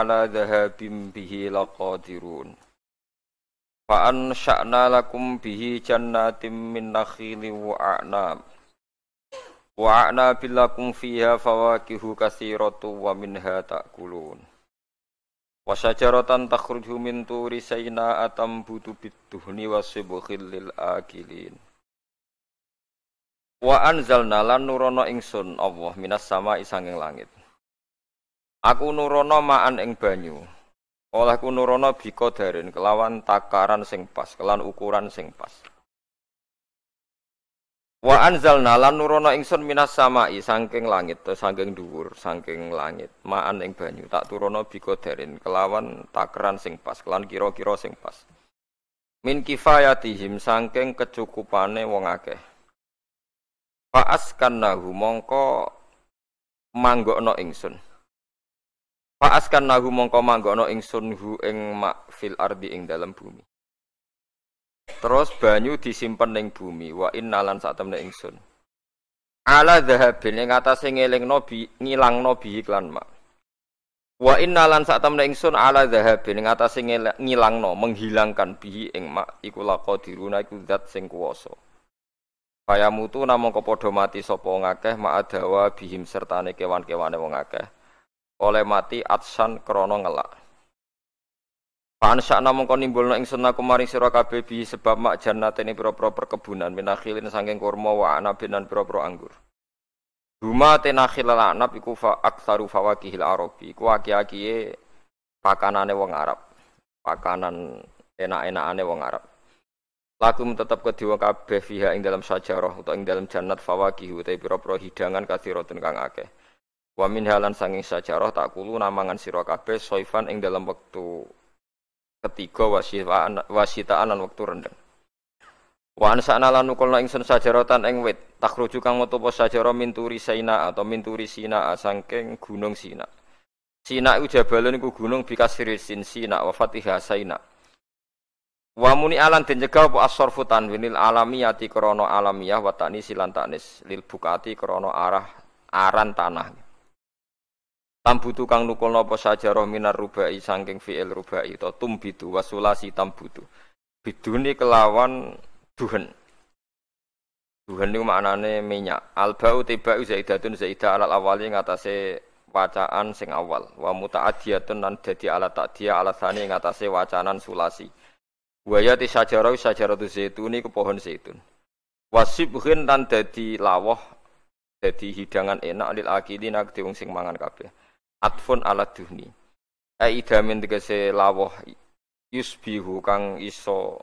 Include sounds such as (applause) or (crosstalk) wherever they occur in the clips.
ala dhahabim bihi laqadirun. Fa ansha'na lakum bihi jannatin min nakhili wa a'nab. Wa a'nabil lakum fiha fawakihu katsiratu wa minha ta'kulun. Wa syajaratan takhruju min turi sayna atam butu bituhni wa sibkhil lil akilin. Wa anzalna lan nurono ingsun Allah minas sama isanging langit Aku nurono ma'an ing banyu. Olehku nurono biko darin kelawan takaran sing pas, kelan ukuran sing pas. Wa anzalna lan nurono ingsun minas samai saking langit, to saking dhuwur, saking langit, ma'an ing banyu. Tak turono biko darin kelawan takaran sing pas, kelan kira-kira sing pas. Min kifayatihim saking kecukupane wong akeh. Fa'askannahu mongko manggokno ingsun. Fa'askan nahu mongko manggono ingsun hu ing mak fil ardi ing dalam bumi. Terus banyu disimpen ning bumi wa innalan sak temne ingsun. Ala dhahabin ing atase ngelingno bi ngilangno bi iklan mak. Wa innalan sak temne ingsun ala dhahabin ing atase ngilangno menghilangkan bi ing mak iku laqadiruna iku zat sing kuwasa. Kaya mutu namung padha mati sapa ngakeh mak adawa bihim sertane kewan-kewane wong akeh oleh mati atsan krono ngelak. Pan sakna mongko nimbulna ingsun aku maring sira kabeh bi sebab mak jannate ini pira-pira perkebunan minakhilin saking kurma wa anabin lan pira-pira anggur. Huma tenakhil anab iku fa aktsaru fawakihil arabi. Iku aki-akiye pakanane wong Arab. Pakanan enak-enakane wong Arab. Lakum tetap kedua kabeh fiha ing dalam sajarah utawa ing dalam jannat fawakih utawa pira-pira hidangan kasiratun kang akeh. Wa min halan sanging sajarah tak kulu namangan sira kabeh soifan ing dalam waktu ketiga wasitaan wasitaan lan waktu rendeng. Wa ansana lan nukulna ingsun sajaratan ing wit takhruju kang metu sajara minturi Sina atau minturi Sina saking gunung Sina. Sina iku jabalun iku gunung bikasirisin Sina wa Fatihah Sina. Wa muni alan den cegah apa as-sarfu tanwinil alamiyati krana alamiyah wa tanis silan tanis lil bukati krana arah aran tanah. Tambutu kang nukul nopo sajarah minar rubai sangking fi'il rubai to tumbitu wasulasi tambutu. Biduni kelawan duhen. Duhen itu maknane minyak. Albau tibau zaidatun zaidah alal awali ngatasé wacaan sing awal. Wa muta'adiyatun nan dadi ala ta'diyah ala thani ngatasé wacanan sulasi. Waya ti sajarah sajarah tu zaitun iku pohon zaitun. Wasibhin tan dadi lawah dadi hidangan enak lil akidin ak wong sing mangan kabeh atfun ala duhni idamin tegese lawuh yusbihu kang iso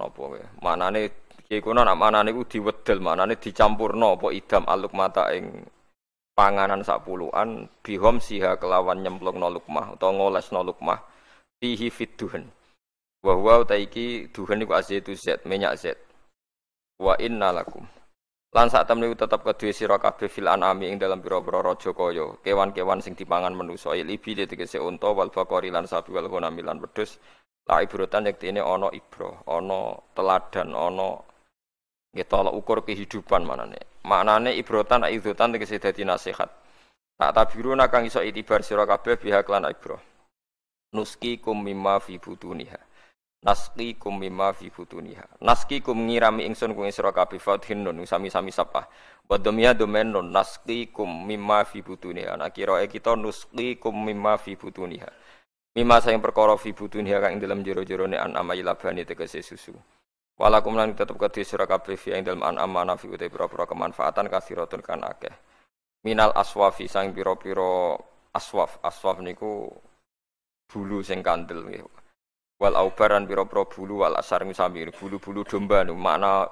napa wae manane iki kono nak manane ku diwedel manane dicampurno apa idam aluk mata ing panganan sak puluhan bihom siha kelawan nyemplungno lukmah utawa ngolesno lukmah fihi fidduhen wa huwa utaiki duhen iku azaitu zat minyak zat. Wa inna lakum Lan sak temne tetep kedue sira kabeh fil anami ing dalam pira-pira raja kaya. Kewan-kewan sing dipangan manusa ilibi tegese unta wal bakori lan sapi wal ghanami lan wedhus. La ibrotan yektine ana ibro ana teladan ana nggih tolak ukur kehidupan manane. Maknane ibrotan aizutan tegese dadi nasihat. Tak tabiru kang iso itibar sira kabeh pihak lan ibro nuski kum mimma fi butuniha Naski kum mimma fi butuniha. Naski kum ngirami ingsun kung sira kabeh fathin nun sami-sami sapa. Wa dhamya domen nun naski kum mimma fi butuniha. Nah kirae kita nuski kum mimma fi butuniha. Mimma sayang perkara fi kang dalam jero-jerone an amai labani tegese susu. Walakum lan tetep kedhe sira kabeh fi ing dalem an amana fi uta pira-pira kemanfaatan kasiratun kan akeh. Minal aswafi sang pira-pira aswaf. Aswaf niku bulu sing kandel nggih wal aubaran pira-pira bulu wal asar misami bulu-bulu domba nu makna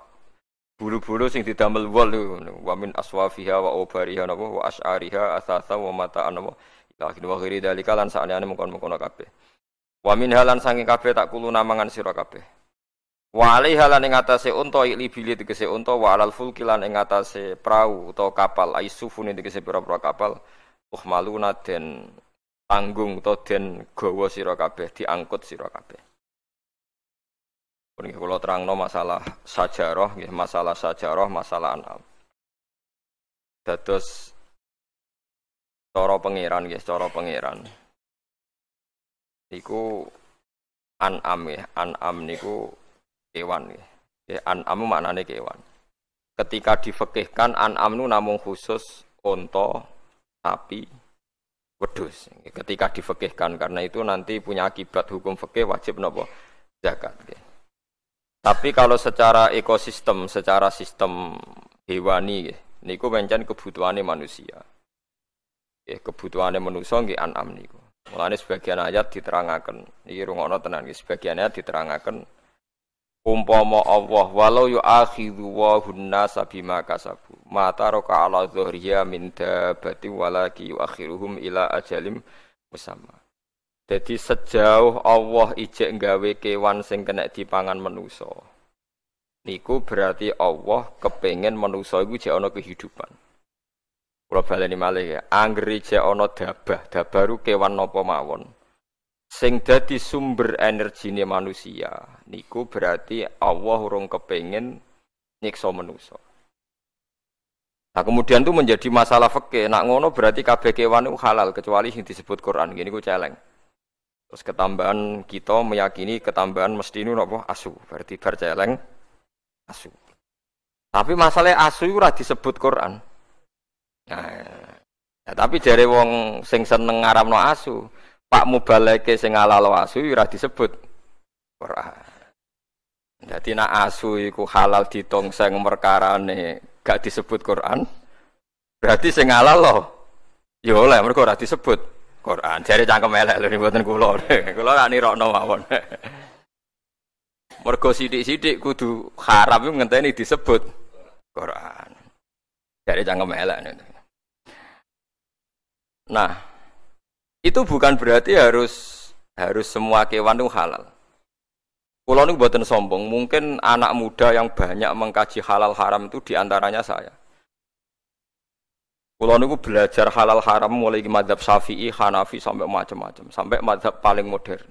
bulu-bulu sing didamel wol wa min aswafiha wa aubariha napa wa as'ariha asasa wa mata napa. Ila akhir wa ghairi dalika lan sakjane mengkon-mengkon kabeh. Wa min halan saking kabeh tak kulo namangan sira kabeh. Wa alaiha lan ing atase unta ili bili tegese unta wa alal fulki lan ing atase prau utawa kapal. Aisufun tegese pira-pira kapal. Uhmaluna den tanggung utawa den gawa sira kabeh diangkut sira kabeh. Pun kula terangno masalah sajarah nggih, masalah sajarah, masalah anam. Dados cara pangeran nggih, cara pangeran. niku an'am ya, an'am niku kewan ya. ya an'am maknane kewan. Ketika difekihkan an'am nu namung khusus onto, sapi, wedus. Ketika difekihkan karena itu nanti punya akibat hukum fikih wajib nopo zakat. Tapi kalau secara ekosistem, secara sistem hewani, niku pancen kebutuhannya manusia. Ya, kebutuhannya manusia nggih an'am niku. Mulane sebagian ayat diterangaken, iki rungokno tenan iki sebagian ayat diterangaken umpama Allah walau yu'akhidhu wa hunnasa bima kasabu. Mata roka ala dhuhriya min dabati walaki yu'akhiruhum ila ajalim musamma. Jadi sejauh Allah ijek nggawe kewan sing kena dipangan manusa niku berarti Allah kepengen manusa iku jek ana kehidupan. Kula baleni malih ya, anggere jek ana dabah, dabah ru kewan napa mawon. Sing dadi sumber energine manusia niku berarti Allah urung kepengin nyiksa manusia. Nah kemudian itu menjadi masalah fikih. Nak ngono berarti kabeh kewan itu halal kecuali yang disebut Quran. Gini ku celeng. Terus ketambahan kita meyakini ketambahan mesti ini nopo asu. Berarti bar celeng asu. Tapi masalahnya asu itu disebut Quran. Nah, ya, tapi jare wong sing seneng ngaramno asu, Pak Mubaleke sing halal asu ora disebut Quran. Jadi nak asu iku halal ditongseng perkarane gak disebut Quran. Berarti sing halal loh. Ya oleh mergo ora disebut Quran. Jare cangkem elek lho mboten kula. (laughs) Kula ra nirokno mawon. Mergo sithik-sithik kudu haram ngenteni disebut Quran. Jare cangkem elek. Nah, itu bukan berarti harus harus semua kewan itu halal. Kulo ini buatan sombong, mungkin anak muda yang banyak mengkaji halal haram itu di antaranya saya. Kulo niku belajar halal haram mulai di madhab syafi'i, hanafi sampai macam-macam, sampai madhab paling modern.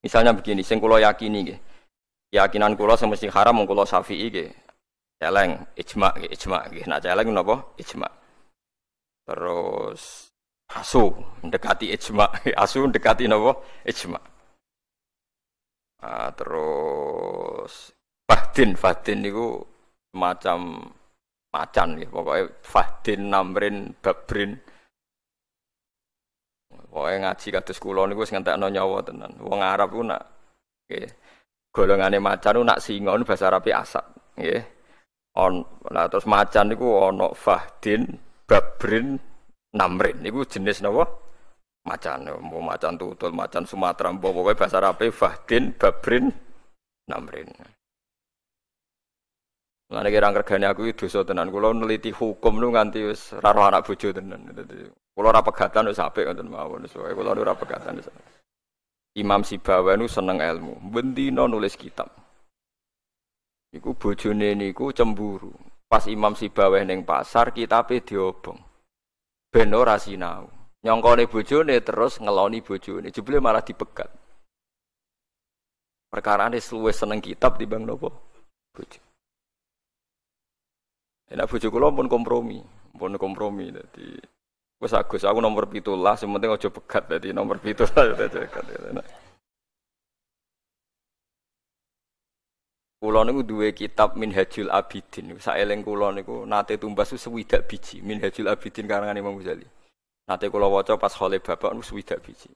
Misalnya begini, sing kulo yakini. Keyakinan kulo semesti haram kulo syafi'i gitu. Celeng, ijma, ijma, gitu. Nah celeng napa? Ijma. Terus asu mendekati ijma, (laughs) asu mendekati nopo? Ijma. Nah, terus fahdin, fahdin niku macam macan ya pokoknya fahdin namrin babrin. Pokoknya ngaji kados kula niku wis ngentekno nyawa tenan. Wong Arab ku nak nggih golongane macan nak singa bahasa Arab asap nggih. On nah terus macan niku ana fahdin babrin namrin niku jenis napa macan mau macan tutul macan Sumatera pokoke bahasa Arabe fahdin babrin namrin Mana kira kergane aku itu dosa tenan. Kulo neliti hukum nu nganti wis ora anak bojo tenan. Kulo ora pegatan wis apik ngoten mawon. Kulo ora pegatan. Imam Sibawa nu seneng ilmu. Bendina nulis kitab. Iku bojone niku cemburu. Pas Imam Sibawa ning pasar kitabe diobong ben ora sinau. Nyongkone bojone terus ngeloni bojone, jebule malah dipegat. Perkara ini luwih seneng kitab bang nopo? Bojo. Enak bojo kula pun kompromi, pun kompromi dadi wis Agus aku nomor 17, sing penting aja pegat dadi nomor 17 (laughs) dadi pegat. Kulo niku duwe kitab Minhajul Abidin. Saeling kulo niku nate tumbas sewidak biji Minhajul Abidin karangan Imam Ghazali. Nate kulo waca pas khole bapak niku sewidak biji.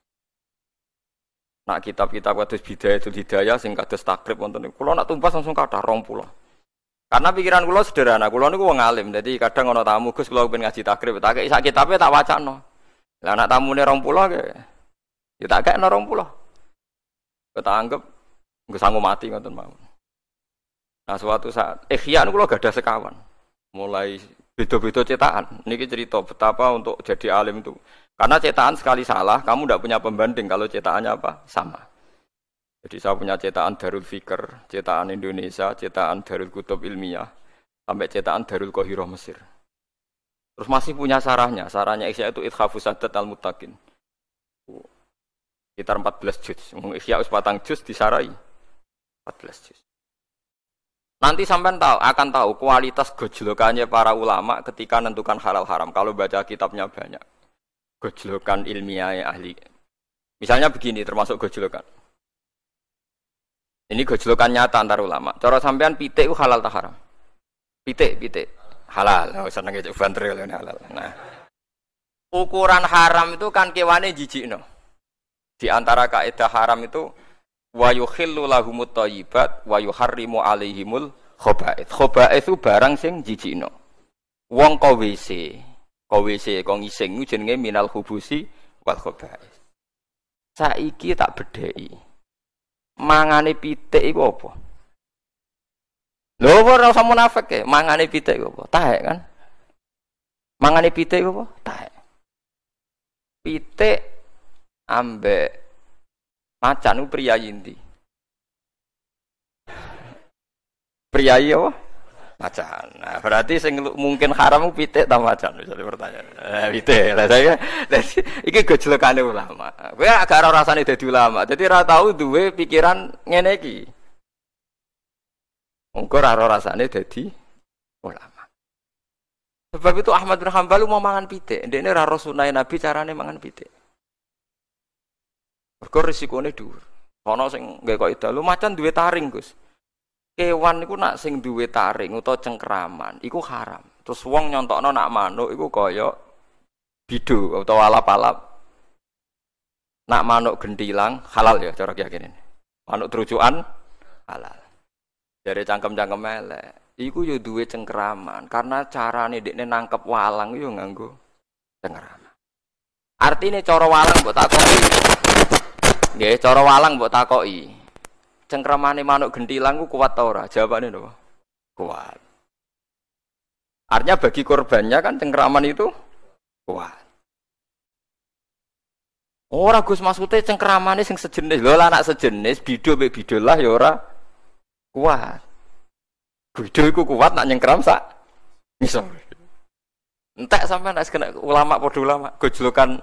Nak kitab-kitab kados Bidayatul Hidayah sing kados takrib wonten niku kulo nak tumbas langsung kathah 20. Karena pikiran kulo sederhana, kulo niku wong alim. Jadi kadang ana tamu Gus kulo pengen ngaji takrib, tak kei sak kitabe tak wacano. Lah anak tamune 20 ke ya tak kei 20. Kita anggap nggak sanggup mati ngoten mawon. Nah suatu saat ikhya niku gak ada sekawan. Mulai beda-beda cetakan. Niki cerita betapa untuk jadi alim itu. Karena cetakan sekali salah, kamu tidak punya pembanding kalau cetakannya apa? Sama. Jadi saya punya cetakan Darul Fikr, cetakan Indonesia, cetakan Darul Kutub Ilmiah, sampai cetakan Darul Qahiroh Mesir. Terus masih punya sarahnya. Sarahnya Ikhya itu Ithafus Sadat Al-Mutakin. Sekitar 14 juz. Ikhya Uspatang juz disarai. 14 juz. Nanti sampai tahu akan tahu kualitas gojlokannya para ulama ketika menentukan halal haram. Kalau baca kitabnya banyak, gojlokan ilmiah ahli Misalnya begini, termasuk gojlokan. Ini gojlokan nyata antar ulama. Cara sampean pitik itu halal tak haram? Pitik, pitik. Halal. Oh, seneng bantril ini halal. Nah. Ukuran haram itu kan kewane jijik no. Di antara kaidah haram itu wa yukhillu lahumut thayyibat wa yuharrimu alaihimul khaba'ith. Khaba'ith itu barang sing jijikno. Wong kok WC, kok WC kok ngising jenenge minal hubusi wal khaba'ith. Saiki tak bedheki. Mangane pitik iku apa? Lho ora usah munafik ya, mangane pitik iku apa? Taek kan? Mangane pitik iku apa? Taek. Pitik ambek Macan itu pria inti. Pria apa? Macan. Nah, berarti sing mungkin haram pitik ta macan misalnya pertanyaan. Eh, pitik. Lah saya iki gojlokane ulama. Kowe agak ora rasane dadi ulama. Dadi ora tau duwe pikiran ngene iki. Engko ora rasane dadi ulama. Sebab itu Ahmad bin Hanbal mau mangan pitik. Ndekne ora sunai Nabi carane mangan pitik. Mergo risikone dhuwur. Ana sing nggae kok ida lu macan duwe taring, Gus. Kewan iku nak sing duwe taring utawa cengkraman iku haram. Terus wong nyontokno nak manuk iku kaya bidu utawa alap-alap. Nak manuk gentilang halal ya cara keyakinan. Manuk terucukan halal. Dari cangkem-cangkem elek. Iku yo duwe cengkraman karena carane dekne nangkep walang yo nganggo cengkraman. Artinya cara walang mbok takoki Nggih, cara walang mbok takoki. Cengkramane manuk gentilang ku kuat ta ora? Jawabane napa? Kuat. Artinya bagi korbannya kan cengkraman itu kuat. Ora Gus maksudnya cengkramane sing sejenis. Lho anak sejenis bido mbek bido lah ya ora kuat. Bido iku kuat nak nyengkram sak ngisor. Entek sampai nak kena ulama padha ulama gojlokan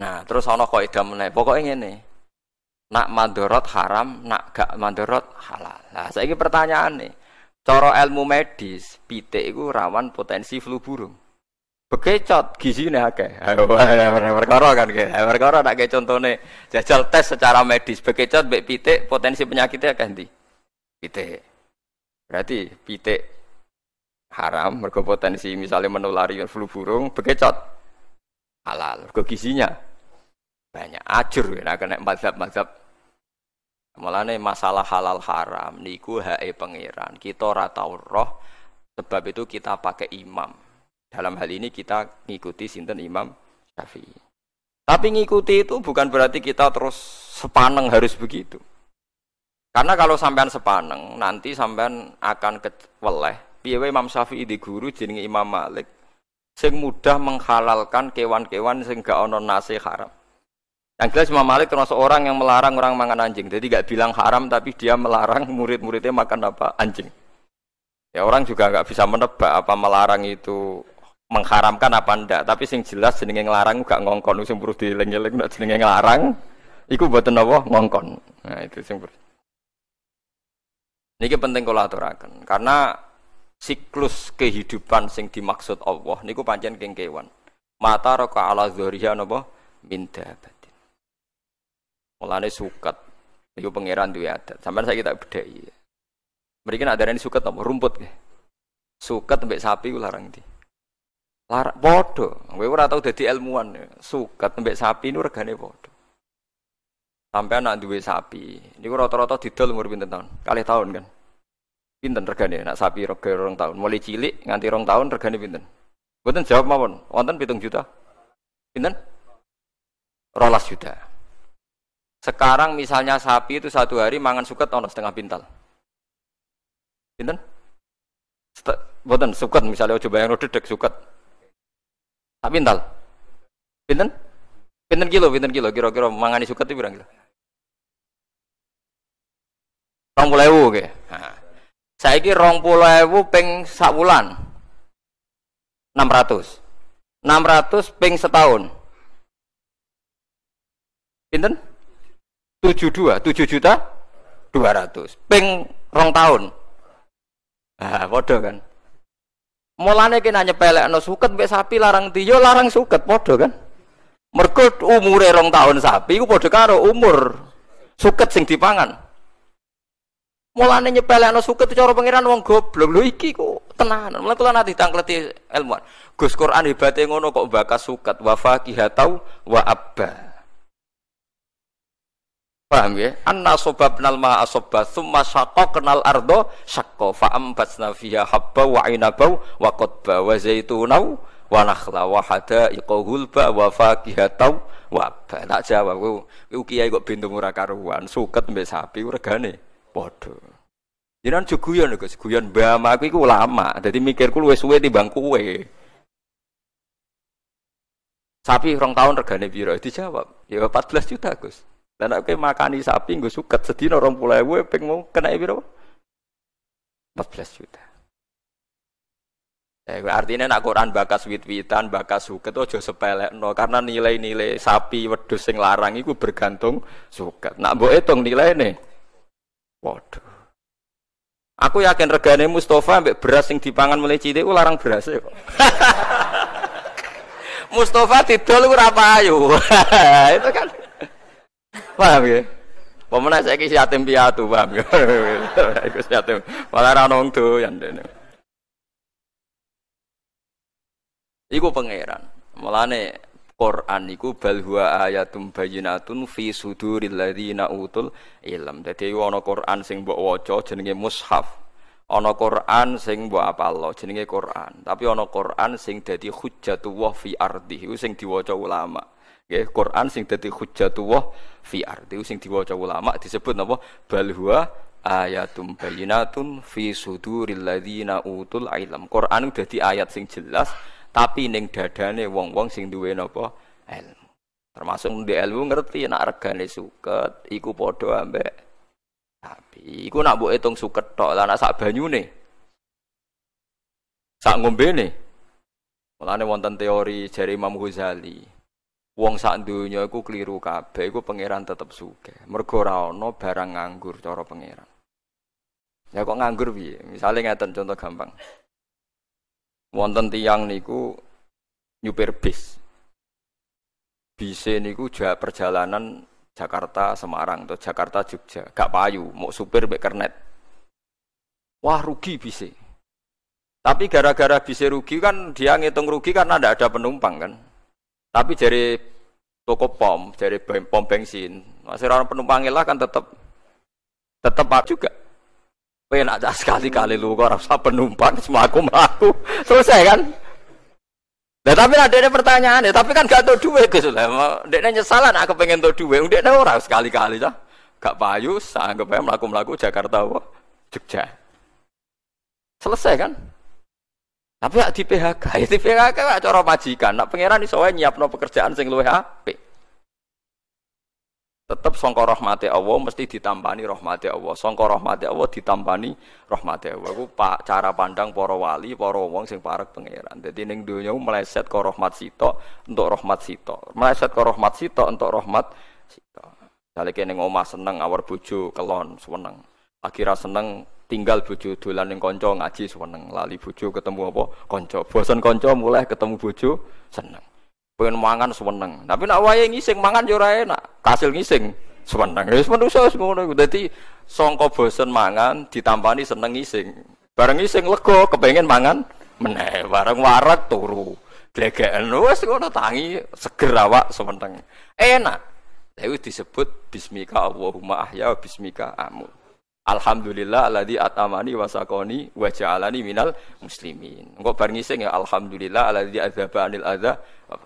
Nah, terus ana kaidah meneh. Pokoke ngene. Nak mandorot haram, nak gak mandorot halal. Nah, saiki pertanyaan nih. Cara ilmu medis, pitik iku rawan potensi flu burung. Bekecot gizine akeh. (laughs) Perkara kan ke. Perkara nak ke contone jajal tes secara medis bekecot mbek pitik potensi penyakitnya akeh ndi? Pitik. Berarti pitik haram mergo potensi misalnya menulari flu burung bekecot halal. Mergo gizinya banyak ajur ya kena mazhab-mazhab Mulane masalah halal haram niku hae pangeran. Kita ora tau roh sebab itu kita pakai imam. Dalam hal ini kita ngikuti sinten Imam Syafi'i. Tapi ngikuti itu bukan berarti kita terus sepaneng harus begitu. Karena kalau sampean sepaneng, nanti sampean akan keweleh. Piye Imam Syafi'i di guru jenenge Imam Malik sing mudah menghalalkan kewan-kewan sing gak ono nase haram. Yang jelas Imam Malik termasuk orang yang melarang orang makan anjing. Jadi gak bilang haram tapi dia melarang murid-muridnya makan apa anjing. Ya orang juga nggak bisa menebak apa melarang itu mengharamkan apa ndak. Tapi sing jelas jenenge ngelarang gak ngongkon sing perlu dieling-eling nek jenenge ngelarang iku mboten apa ngongkon. Nah itu sing Niki penting kula aturaken karena siklus kehidupan sing dimaksud Allah niku pancen keng kewan. Mata roka ala dzuriya napa minta Mulane suket. Iku pangeran duwe. Sampeyan saya kita bedheki. Mriki ada ini suket apa rumput. Suket mbek sapi ku larang di. Larang padha. Kowe ora tau dadi ilmuwan. Suket mbek sapi nu regane padha. Sampai anak duwe sapi. Niku rata-rata didol umur pinten tahun? Kali tahun kan. Pinten regane nak sapi rega rong tahun. Mulai cilik nganti rong tahun regane pinten? Mboten jawab mawon. Wonten pitung juta. Pinten? Rolas juta. Sekarang misalnya sapi itu satu hari mangan suket ono setengah pintal. Pinten? Boten suket misalnya coba yang dedek suket. Tak pintal. Pinten? Pinten kilo, pinten kilo, kira-kira mangani suket itu berapa kilo? Rong puluh ewu, puluh ewu peng sak bulan. 600. 600 peng setahun. Pinten? tujuh dua tujuh juta dua ratus ping rong tahun ah bodoh kan mulane kena nyepelek no suket be sapi larang tiyo larang suket bodoh kan Mergo umure rong tahun sapi iku padha karo umur suket sing dipangan. Mulane nyepelekno suket cara pangeran wong goblok. Lho iki kok tenanan. Mulane kula nanti tangkleti ilmuwan. Gus Quran hebate ngono kok bakas suket wa faqihatau wa abba. Paham ya? Anna sobabnal ma'a asobba Thumma kenal ardo syakko Fa'ambatsna fiha habba wa inabau Wa qadba wa zaitunau Wa nakhla wa hadaiqa hulba Wa faqihatau wa abba Tak jawab Ku kiai kok bintu murah karuan Suket mbak sapi regane Podo Jangan juguyon Gus. Guyon bama aku iku lama. Jadi mikirku luwe suwe timbang kuwe. Sapi rong tahun regane biro Dijawab Ya 14 juta Gus. Dan aku makani sapi gue suket sedina orang pulau gue peng mau kena biro 14 juta. Eh, artinya nak Quran bakas wit-witan, bakas suket ojo sepelek no karena nilai-nilai sapi wedus sing larang itu bergantung suket. Nak mbok hitung nilai nih. Waduh. Aku yakin regane Mustafa ambek beras sing dipangan mulai cilik larang beras kok. (laughs) Mustafa didol ora payu. (laughs) itu kan Paham ya? Pemenang saya kisi yatim piatu, paham ya? (laughs) Iku yatim. Malah ra ono doyan dene. Iku pangeran. Mulane Quran iku bal huwa ayatum bayyinatun fi suduril ladzina utul ilm. Dadi ana Quran sing mbok waca jenenge mushaf. Ana Quran sing mbok apal jenenge Quran. Tapi ana Quran sing dadi hujjatullah fi ardi. Iku sing diwaca ulama. Nggih, Quran sing dadi hujjatullah fi ardi sing diwaca ulama disebut napa? Bal huwa ayatum bayyinatun fi suduril ladzina utul ilm. Quran dadi ayat sing jelas tapi ning dadane wong-wong sing duwe napa? ilmu. Termasuk di ilmu ngerti nak regane suket iku padha ambek tapi iku nak mbok suket tok lah sak banyune. Sak ngombene. Mulane wonten teori jari Imam Ghazali. Wong sak donya iku keliru kabeh iku pangeran tetep sugih. Mergo ora ana barang nganggur cara pangeran. Ya kok nganggur piye? Misale ngeten contoh gampang. Wonten tiang niku nyupir bis. Bise niku juga perjalanan Jakarta Semarang atau Jakarta Jogja, gak payu, mau supir mek kernet. Wah rugi bise. Tapi gara-gara bisa rugi kan dia ngitung rugi karena tidak ada penumpang kan. Tapi dari toko pom, dari pom bensin, masih orang penumpang lah kan tetap tetap juga. Pengen ada sekali-kali lu kok rasa penumpang semua aku melaku selesai kan? Nah, tapi ada ada pertanyaan tapi kan gak tahu duit gitu lah. Dia nyesalan aku pengen tahu duit, dia orang sekali-kali lah. Gak payu, sanggup ya melaku melaku Jakarta, Jogja. Selesai kan? Tapi ya di PHK, ya di PHK ya cara majikan. Nak pangeran iso wae nyiapno pekerjaan sing luwih apik. Tetep sangka rahmati Allah mesti ditampani rahmati Allah. Sangka rahmati Allah ditampani rahmati Allah. Iku pak cara pandang para wali, para wong sing parek pangeran. Dadi ning donya meleset ke rahmat sitok untuk rahmat sitok. Meleset ke rahmat sitok untuk rahmat sitok. Jale kene omah seneng awar bojo kelon seneng. Akhirnya seneng tinggal bojo dolan ning kanca ngaji seneng lali bojo ketemu apa kanca bosan kanca mulai ketemu bojo seneng pengen mangan seneng tapi nak wayahe ngising mangan yo enak. Kasil ngising seneng wis manusa wis ngono dadi sangka bosan mangan ditampani seneng ngising. Bareng ngising lega kepengen mangan meneh. Bareng warak turu. Glegeken wis ngono tangi seger awak seneng enak. Lalu disebut bismika Allahumma ahya bismika amut. Alhamdulillah alladzi atamani wasakoni wa ja'alani minal muslimin. Engko bar ngising ya alhamdulillah alladzi adzaba anil adza.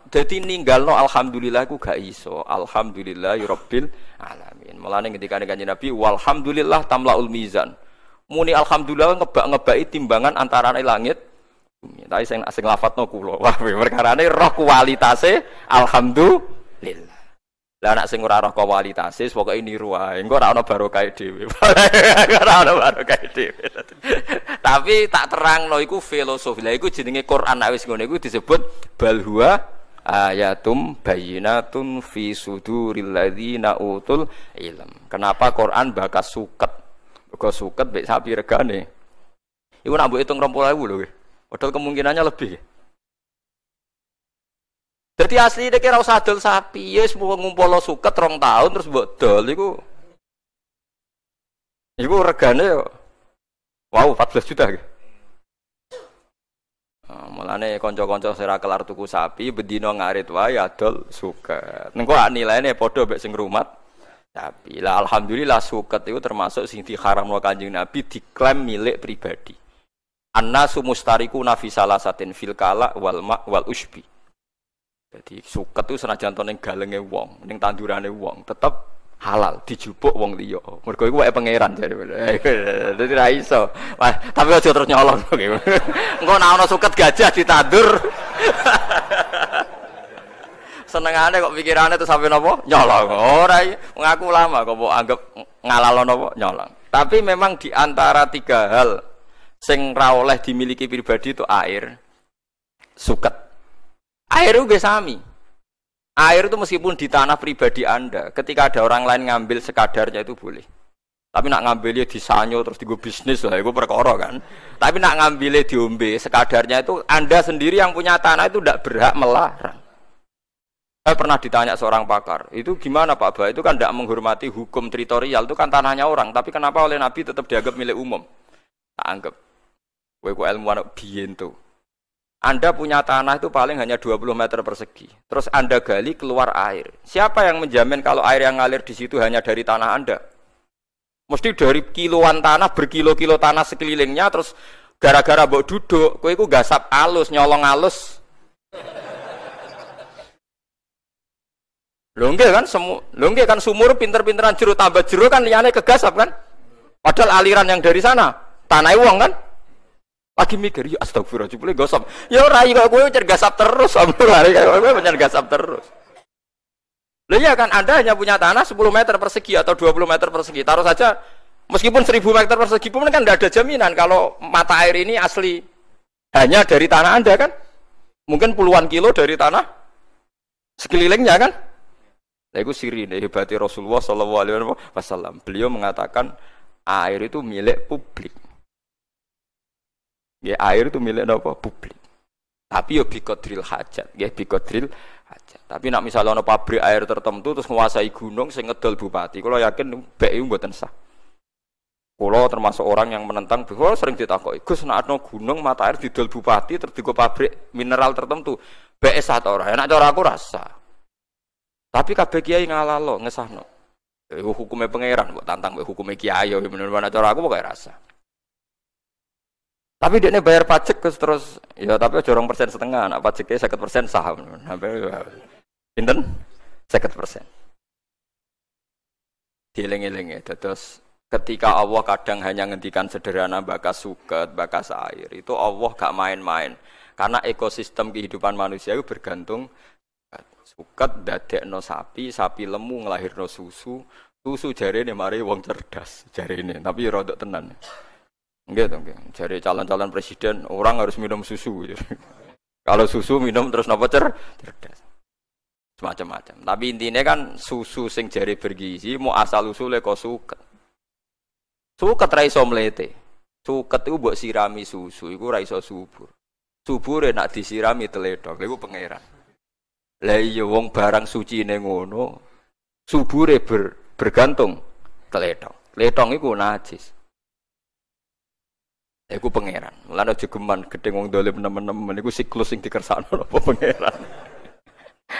Dadi ninggalno alhamdulillah ku gak iso. Alhamdulillah rabbil alamin. Mulane ketika kanjeng Nabi walhamdulillah tamlaul mizan. Muni alhamdulillah ngebak-ngebaki timbangan antara langit bumi. Tapi sing sing lafadzno kula. (laughs) Wah, perkarane roh kualitase alhamdulillah. Lah anak sing ora roh kualitas, pokoke niru wae. Engko ora ana barokah dhewe. (laughs) ora ana barokah dhewe. (laughs) Tapi tak terangno iku filosofi. Lah iku jenenge Quran wis ngono iku disebut bal huwa ayatum bayyinatun fi suduril ladzina utul ilm. Kenapa Quran bakas suket? Mergo suket mek sapi regane. Iku nak mbok hitung 20.000 lho. Padahal kemungkinannya lebih. Jadi asli dia kira usah dol sapi, ya semua ngumpul suket rong tahun terus buat dol, itu, itu regane wow 14 juta. Nah, mulane konco-konco sira kelar tuku sapi bedino ngarit wae adol suket. Nengko nilainya podo mbek sing rumat sapi. Lah alhamdulillah suket itu termasuk sing diharamno Kanjeng Nabi diklaim milik pribadi. Annasu mustariku nafi salah satin fil kala wal wal usbi. Jadi suket itu senajan to ning galenge wong, ning tandurane wong, tetep halal dijupuk wong liya. Mergo iku wae pangeran jare. (laughs) Dadi ra iso. Wah, tapi aja terus nyolong. (laughs) Engko nek suket gajah ditandur. (laughs) Senengane kok pikirane tuh sampai nopo nyolong. Ora ngaku lama kok mbok anggap ngalalo nopo nyolong. Tapi memang di antara tiga hal sing ra oleh dimiliki pribadi itu air, suket Air itu sami. Air itu meskipun di tanah pribadi Anda, ketika ada orang lain ngambil sekadarnya itu boleh. Tapi nak ngambilnya di sanyo terus digo bisnis lah, itu perkara kan. Tapi nak ngambilnya diombe sekadarnya itu Anda sendiri yang punya tanah itu tidak berhak melarang. Saya pernah ditanya seorang pakar, itu gimana Pak Ba? Itu kan tidak menghormati hukum teritorial, itu kan tanahnya orang. Tapi kenapa oleh Nabi tetap dianggap milik umum? Tak anggap. Gue ilmuwan biyen. Anda punya tanah itu paling hanya 20 meter persegi. Terus Anda gali keluar air. Siapa yang menjamin kalau air yang ngalir di situ hanya dari tanah Anda? Mesti dari kiloan tanah, berkilo-kilo tanah sekelilingnya, terus gara-gara mbok duduk, kowe gasap alus, nyolong alus. Lho kan semu, lho kan sumur pinter-pinteran jeruk tambah jeruk kan liyane kegasap kan? Padahal aliran yang dari sana tanah uang kan? Lagi mikir, ya astagfirullah, jebule gosok. Ya ora kok kowe cergasap terus, (laughs) lari kowe gasap terus. Lah iya kan Anda hanya punya tanah 10 meter persegi atau 20 meter persegi. Taruh saja meskipun 1000 meter persegi pun kan tidak ada jaminan kalau mata air ini asli hanya dari tanah Anda kan. Mungkin puluhan kilo dari tanah sekelilingnya kan. Nah, itu siri hebati Rasulullah Shallallahu Alaihi. Beliau mengatakan air itu milik publik. Ya, air itu milik apa? Publik. Tapi yo bikodril hajat, ya bikodril hajat. Tapi nak misalnya ono pabrik air tertentu terus menguasai gunung sing ngedol bupati, kalau yakin BI mboten sah. Kalau termasuk orang yang menentang, bahwa sering ditakoki, Gus nak ada gunung mata air didol bupati terus digo pabrik mineral tertentu, BS sah atau orang, enak cara aku rasa. Tapi kabeh kiai ngalalo ngesahno. Iku hukumnya pangeran, buat tantang hukumnya kiai, bener-bener cara aku pokoknya rasa. Tapi dia bayar pajak terus terus ya tapi jorong persen setengah, nak pajaknya seket persen saham. Pinten? Seket persen. Dieling-eling ya. Terus ketika Allah kadang hanya ngendikan sederhana bakas suket, bakas air, itu Allah gak main-main. Karena ekosistem kehidupan manusia itu bergantung suket no sapi, sapi lemu no susu, susu jari ini mari wong cerdas jari ini, tapi ya rodok tenan. Enggak dong, Jadi calon-calon presiden orang harus minum susu. (laughs) Kalau susu minum terus nopo cer cerdas. Semacam-macam. Tapi intinya kan susu sing jari bergizi mau asal usule kok suket. Suket ra iso mlete. Suket itu buat sirami susu, iku ra iso subur. Subur nak disirami teledok, lha pangeran. Lah iya wong barang suci ning ngono, subure ber, bergantung teledok. Teledok iku najis. Iku pangeran. Mulane aja geman gedhe wong dolim nemen-nemen iku siklus sing dikersakno (laughs) apa pangeran.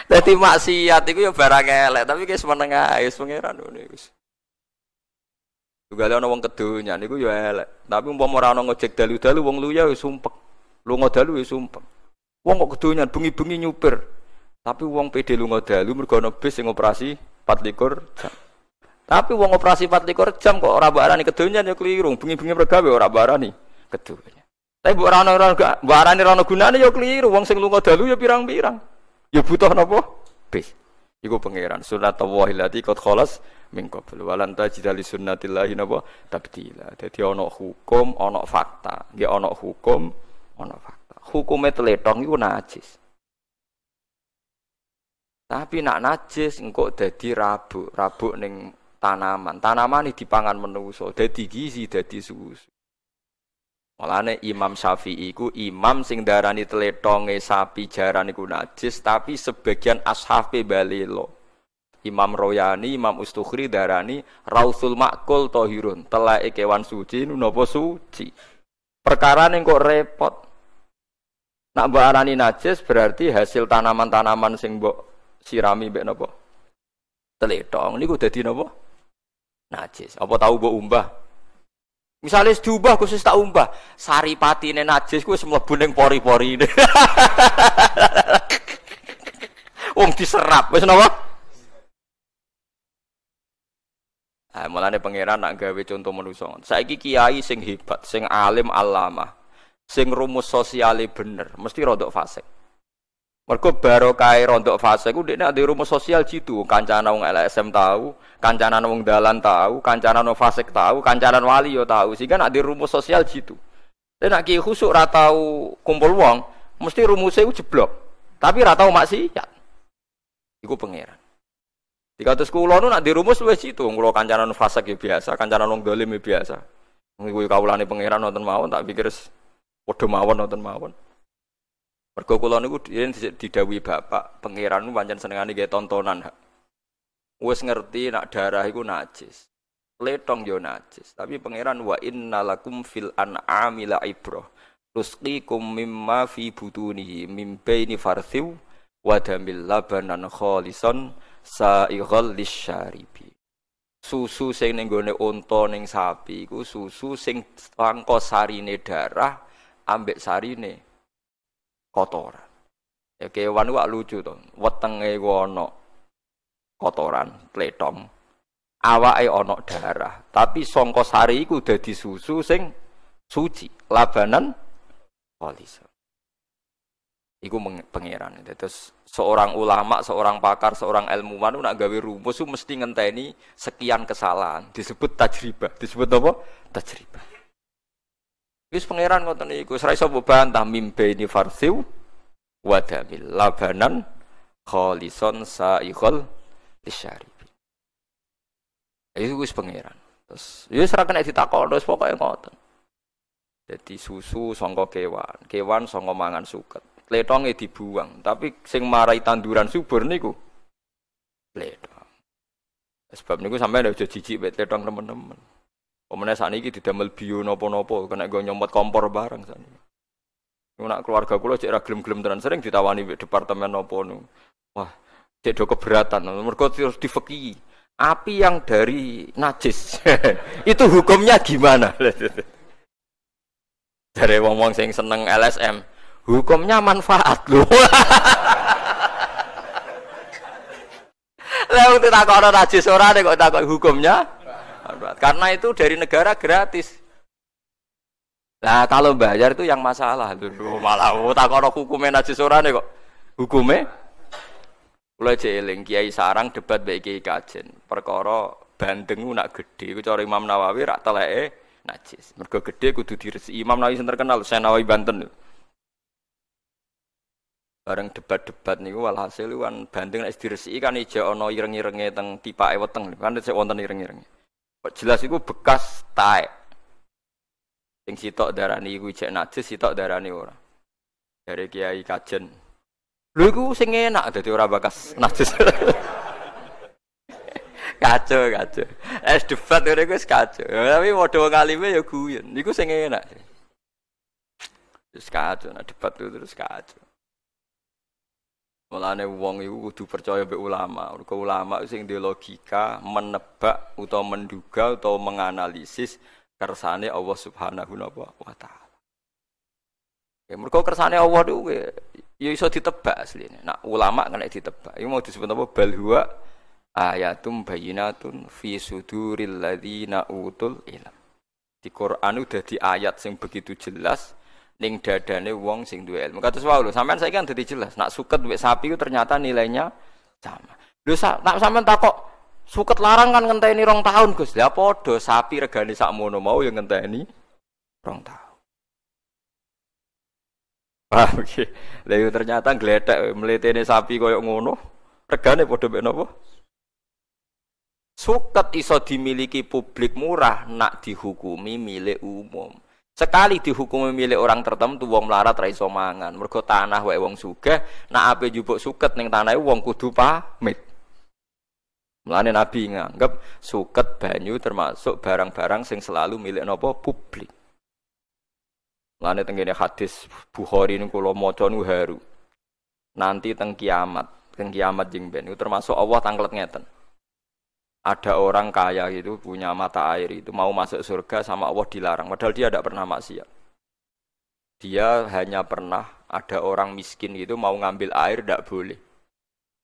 Dadi maksiat iku ya barang elek, tapi guys meneng ae pangeran ngono iku. Juga ana wong kedonya niku ya elek. Tapi umpama ora ana ngojek dalu-dalu wong luya wis sumpek. Lunga dalu wis sumpek. Wong kok kedonya bengi-bengi nyupir. Tapi wong PD lunga dalu mergo bis sing operasi 24 jam. Tapi wong operasi 24 jam kok ora barani kedonya ya keliru. Bengi-bengi mergawe ora barani keduanya. Tapi bu rano rano bu arani rano gunane ya keliru. Wong sing lunga dalu ya pirang-pirang. Ya butuh napa? Bis. Iku pangeran sunat Allah lati qad khalas min qabl walan tajid li sunnatillahi napa tabdila. Dadi ana hukum, ana fakta. Nggih ana hukum, ana fakta. Hukume teletong iku najis. Tapi nak najis engkau dadi rabuk, rabuk ning tanaman. Tanaman ini dipangan menuso, dadi gizi, dadi susu. Mulane Imam Syafi'i ku imam sing darani tletonge sapi jaran iku najis tapi sebagian ashabe balelo. Imam Royani, Imam Ustukhri darani Rausul Makul Tohirun, telake kewan suci napa suci. Perkara ning kok repot. Nak mbok najis berarti hasil tanaman-tanaman sing mbok sirami mbek napa? Tletong niku dadi napa? Najis. Apa tahu mbok umbah? Misalnya diubah khusus tak umbah, saripati ini najis gue mlebu ning pori-pori ini. (laughs) Wong diserap, wis napa? Ah, mulane pangeran nak gawe contoh manusa. Saiki kiai sing hebat, sing alim alama, sing rumus sosiale bener, mesti rodok fasik. Mergo barokah rontok fase ku dekne ada rumus sosial jitu, kancana wong LSM tahu, kancana wong dalan tahu, kancana wong fasik tahu, kancana wali yo tahu. Sehingga nak di rumus sosial jitu. Dan nak ki khusuk ra tau kumpul wong, mesti rumusnya ku jeblok. Tapi ra tau maksiat. Iku pangeran. Jika terus kulo nu nak di rumus wes itu, kulo kancana wong fasik ya biasa, kancana wong dolim ya biasa. Iku kaulane pangeran nonton mawon, tak pikir padha mawon nonton mawon. Mergo kula niku didhawuhi bapak, pangeran niku pancen senengane nggih tontonan. Wis ngerti nak darah iku najis. Letong yo najis, tapi pangeran wa innalakum fil an'ami la ibrah. Tusqikum mimma fi butunihi mim baini farthiw wa damil labanan khalisan sa'ighal lisyaribi. Susu sing ning gone unta ning sapi iku susu sing sangka sarine darah ambek sarine kotoran. Ya kewan wak lucu to. Wetenge ana kotoran, tletong. Awake ana darah, tapi sangka sari iku dadi susu sing suci, labanan khalisa. Iku pangeran. Terus seorang ulama, seorang pakar, seorang ilmuwan nak gawe rumus mesti ngenteni sekian kesalahan. Disebut tajribah. Disebut apa? Tajribah. Wis pangeran ngoten niku, ora iso bantah mimbe ini farsiu wadamil labanan kholison saikhol lisyaribi. Itu wis pangeran. Terus ya ora kena ditakok terus pokoke ngoten. Jadi susu songko kewan, kewan songko mangan suket. Letonge dibuang, tapi sing marai tanduran subur niku letong. Sebab niku sampai udah jijik bet letong teman-teman. Pemenang saat ini didamel bio nopo-nopo, kena gue nyomot kompor bareng saat ini. Nak keluarga kulo cek ra gelem-gelem tenan sering ditawani di departemen nopo nu. Wah, cek do keberatan. Mergo terus difeki. Api yang dari najis (laughs) itu hukumnya gimana? (laughs) dari wong-wong sing seneng LSM, hukumnya manfaat loh. (laughs) Lah tak takok najis ora kok takok hukumnya karena itu dari negara gratis. Nah kalau bayar itu yang masalah. Duh, malah oh, tak kono hukumnya najis nih kok. Hukumnya Mulai jeeling Kiai Sarang debat baik Kiai Kajen. Perkara bandeng nak gede ku cara Imam Nawawi rak teleke najis. Mergo gede kudu diresi. Imam Nawawi sing terkenal Saya Nawawi Banten. Bareng debat-debat niku walhasil kan bandeng nek diresiki kan ijo ana ireng-irenge teng tipake weteng. Kan sik wonten ireng-irenge. Jelas itu bekas tae. Sing sitok darani iku cek najis, sitok darani ora. Dari Kiai Kajen. Lho iku sing enak dadi ora bekas najis. (laughs) kacau kacau. Es debat ngene iku kacau. Tapi padha wong alime ya guyon. Niku sing enak. Terus kacau, nah debat itu terus kacau. Mulane wong iku kudu percaya mbek ulama. Mergo ulama sing di logika menebak utawa menduga utawa menganalisis kersane Allah Subhanahu wa taala. Ya mergo kersane Allah itu ya iso ditebak asline. Nak ulama kena ditebak. Iku mau disebut apa bal huwa ayatum bayinatun fi suduril ladzina utul ilm. Di Quran udah di ayat sing begitu jelas ning dadane wong sing duwe ilmu. Kados wae lho, sampean saiki kan dadi jelas, nak suket duwe sapi itu ternyata nilainya sama. Lho sa, nak sampean takok suket larang kan ngenteni rong tahun Gus. Lah padha sapi regane sakmono mau yang ngenteni rong tahun. Ah, oke. Lah ternyata gledek mletene sapi koyo ngono. Regane padha mek napa? Suket iso dimiliki publik murah nak dihukumi milik umum. Sekali dihukum milik orang tertentu wong melarat ra iso mangan. Mergo tanah wae wong sugih, nak ape jupuk suket ning tanahe wong kudu pamit. Mulane Nabi nganggep suket banyu termasuk barang-barang sing selalu milik nopo publik. Mulane tenggene hadis Bukhari niku kula maca haru. Nanti teng kiamat, teng kiamat jeng ben termasuk Allah tanglet ngeten ada orang kaya itu punya mata air itu mau masuk surga sama Allah dilarang. Padahal dia tidak pernah maksiat. Dia hanya pernah ada orang miskin itu mau ngambil air tidak boleh.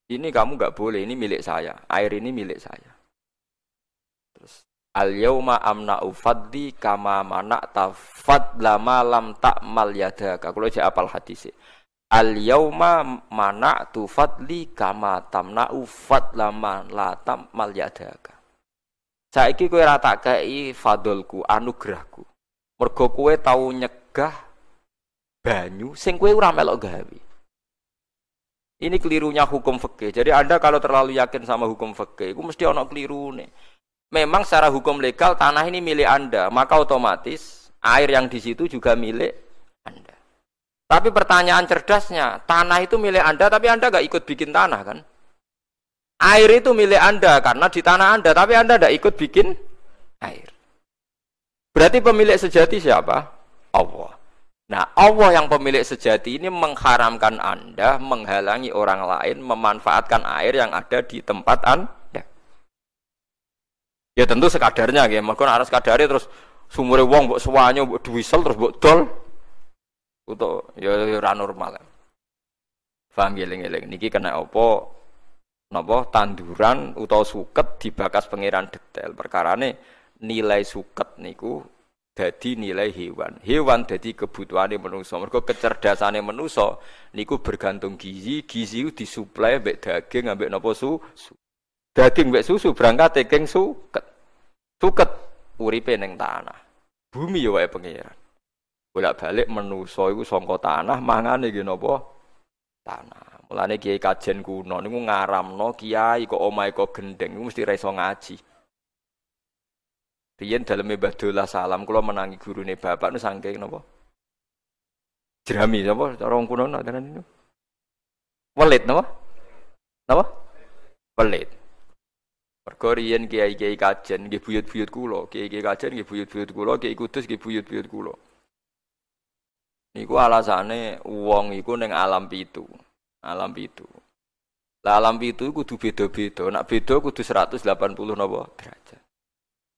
Ini kamu nggak boleh ini milik saya. Air ini milik saya. Terus al yauma amna ufaddi kama mana tafad lama lam mal yadaka. Kalau apal hadisnya Al yauma mana tu fadli kama tamna'u fadlama la tamal yadaka. Saiki kowe ora tak kei fadolku, anugerahku. Mergo kowe tau nyegah banyu sing kowe ora melok gawe. Ini kelirunya hukum fikih. Jadi Anda kalau terlalu yakin sama hukum fikih, itu mesti ono keliru nih. Memang secara hukum legal tanah ini milik Anda, maka otomatis air yang di situ juga milik. Tapi pertanyaan cerdasnya, tanah itu milik Anda, tapi Anda nggak ikut bikin tanah kan? Air itu milik Anda karena di tanah Anda, tapi Anda tidak ikut bikin air. Berarti pemilik sejati siapa? Allah. Nah, Allah yang pemilik sejati ini mengharamkan Anda menghalangi orang lain memanfaatkan air yang ada di tempat Anda. Ya tentu sekadarnya, ya. Mungkin harus kadarnya terus sumure wong mbok suwanyo mbok duwisel terus mbok dol untuk ya, ya ora normal. Paham eling-eling niki kena apa napa tanduran utawa suket dibakas pangeran detail. Perkarane nilai suket niku dadi nilai hewan. Hewan dadi kebutuhane manusa. Mergo kecerdasane manusa niku bergantung gizi, gizi disuplai mbek daging ambek napa su, su. Daging mbek susu berangkat teking suket. Suket uripe ning tanah. Bumi ya wae pangeran bolak-balik menuso iku sangka tanah mangane nggih napa? Tanah. Mulane kiai kajen kuno niku ngaramno kiai kok omahe kok gendeng niku mesti ra iso ngaji. Riyen dalam Mbah salam kula menangi gurune bapak nu saking napa? Jerami napa? Cara wong kuno tenan niku. Welit napa? Napa? Welit. Mergo riyen kiai-kiai kajen nggih buyut-buyut kula. Kiai-kiai kajen nggih buyut-buyut kula kiai kudus nggih buyut-buyut Niku alasane wong iku ning alam pitu. Alam pitu. Lah alam pitu kudu beda-beda. Nak beda kudu 180 napa derajat.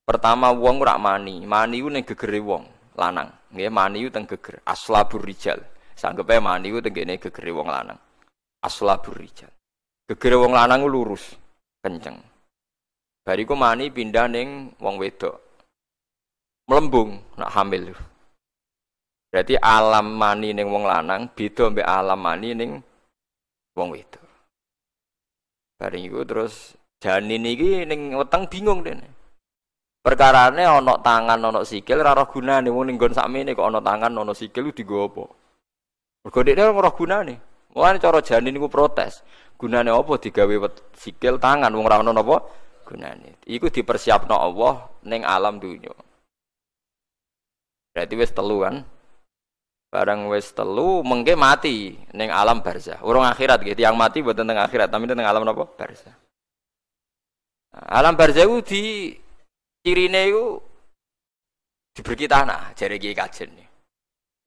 Pertama wong ora mani. Mani ku ning gegere wong lanang. Nggih mani ku teng geger. Aslabur rijal. Sanggepe mani ku tenggene gegere wong lanang. Aslabur rijal. Gegere wong lanang ku lurus, kenceng. Bariku mani pindah ning wong wedok. Melembung nak hamil. Berarti alam mani ning wong lanang beda mbek alam mani ning wong wedok. Bareng iku terus janin iki ning weteng bingung dene. Perkarane ana tangan ana sikil ora roh gunane wong ning nggon sakmene kok ana tangan ana sikil digo apa. Mergo dekne ora roh gunane. Mulane cara janin iku protes. Gunane apa digawe sikil tangan wong ora ana napa gunane. Iku dipersiapno Allah ning alam dunya. Berarti wis telu kan? Barang wis telu mengke mati ning alam barzah. Urung akhirat gitu. Yang mati buat tentang akhirat, tapi tentang alam apa? Barzah. Alam barzah itu di cirine itu diberi tanah jari kiai kajen.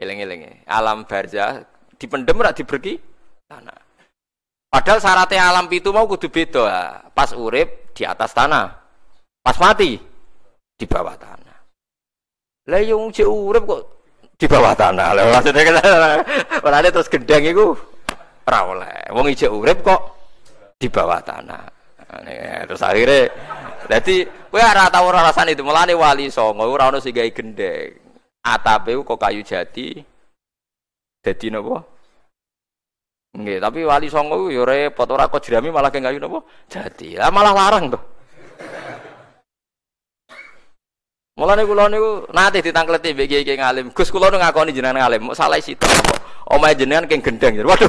Eleng-eleng Alam barzah dipendem rak diberi tanah. Padahal syaratnya alam itu mau kudu beda. Pas urip di atas tanah. Pas mati di bawah tanah. Lah yang urip kok di bawah tanah. Lah maksudnya kan (laughs) ora terus gendeng iku ora oleh. Wong ijek urip kok di bawah tanah. Terus akhirnya jadi kowe ora tau ora rasane itu mulane wali songo ora ono sing gawe gendeng. Atape kok kayu jati. Dadi napa? Nggih, tapi wali songo yo repot ora kok jerami malah kayu napa? Jati. Lah malah larang tuh. Mulane kula niku nate ditangkleti mbek kiai ngalim. Gus kula nu ngakoni jenengan ngalim, mau salah situ. Omahe jenengan keng gendeng. Waduh. (laughs)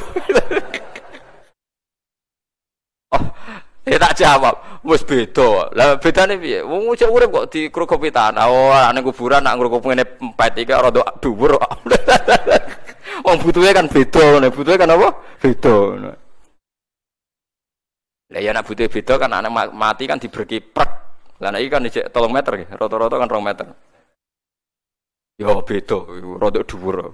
oh, ya tak jawab. Wis beda. Lah bedane piye? Wong cek urip kok dikrukupi tanah. Oh, ana kuburan nak ngrukup ngene empet iki rada dhuwur. (laughs) Wong butuhe kan beda ngene. Butuhe kan apa? Beda. Lah ya nak butuhe beda kan anak mati kan diberki prek. Lah iki kan cek 3 meter rata-rata kan 2 meter. Ya beda, rada dhuwur.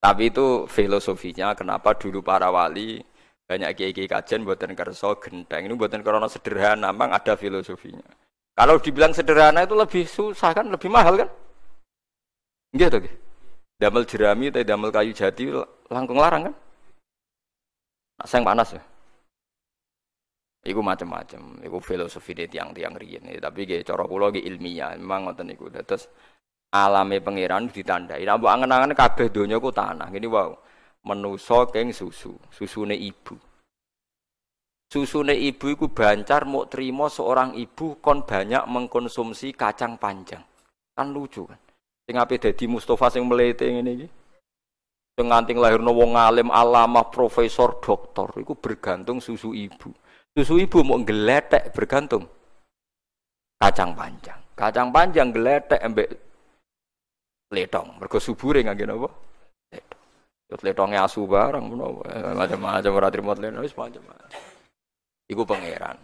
Tapi itu filosofinya kenapa dulu para wali banyak kiai-kiai kajian buatan kerso genteng ini buatan karena sederhana, memang ada filosofinya. Kalau dibilang sederhana itu lebih susah kan, lebih mahal kan? Gitu, gitu. Damel jerami atau damel kayu jati langkung larang kan? Nah, sayang panas ya. Iku macam-macam, iku filosofi di tiang-tiang rian. Tapi kayak cara kulo ilmiah, memang ngoten iku. Terus alame pangeran ditandai. Mbok angen-angen kabeh donya ku tanah. Gini wow menuso keng susu, susune ibu. Susune ibu iku bancar mau terima seorang ibu kon banyak mengkonsumsi kacang panjang. Kan lucu kan. Sing ape dadi Mustafa sing melete ngene iki. Sing nganti lahirno wong alim, alamah, profesor, doktor iku bergantung susu ibu. Susu ibu mau geletek bergantung kacang panjang. Kacang panjang geletek embek letong. Mergo subure ngangge napa? Yot letonge asu barang eh, macam-macam ora trimo leno wis macam-macam. Iku pangeran.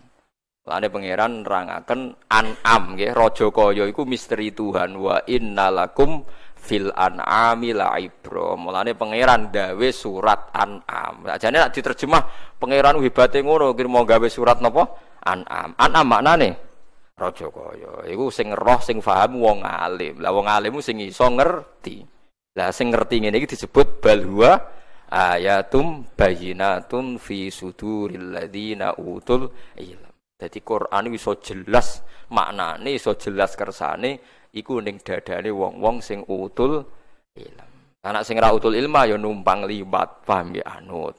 Lane pangeran nerangaken an'am nggih raja kaya iku misteri Tuhan wa innalakum fil an'ami la ibro. Mulane pangeran dawe surat an'am. Sajane nek diterjemah pangeran hebate ngono kira mau gawe surat napa? An'am. An'am maknane raja kaya. Iku sing roh sing paham wong alim. Lah wong alim sing iso ngerti. Lah sing ngerti ngene iki disebut balwa ayatum bayinatun fi suduril ladzina utul ilm. Dadi Quran iso jelas maknane, iso jelas kersane iku ning dadane wong-wong sing utul ilm. Anak sing ra utul ilma ya numpang liwat, paham ya anut.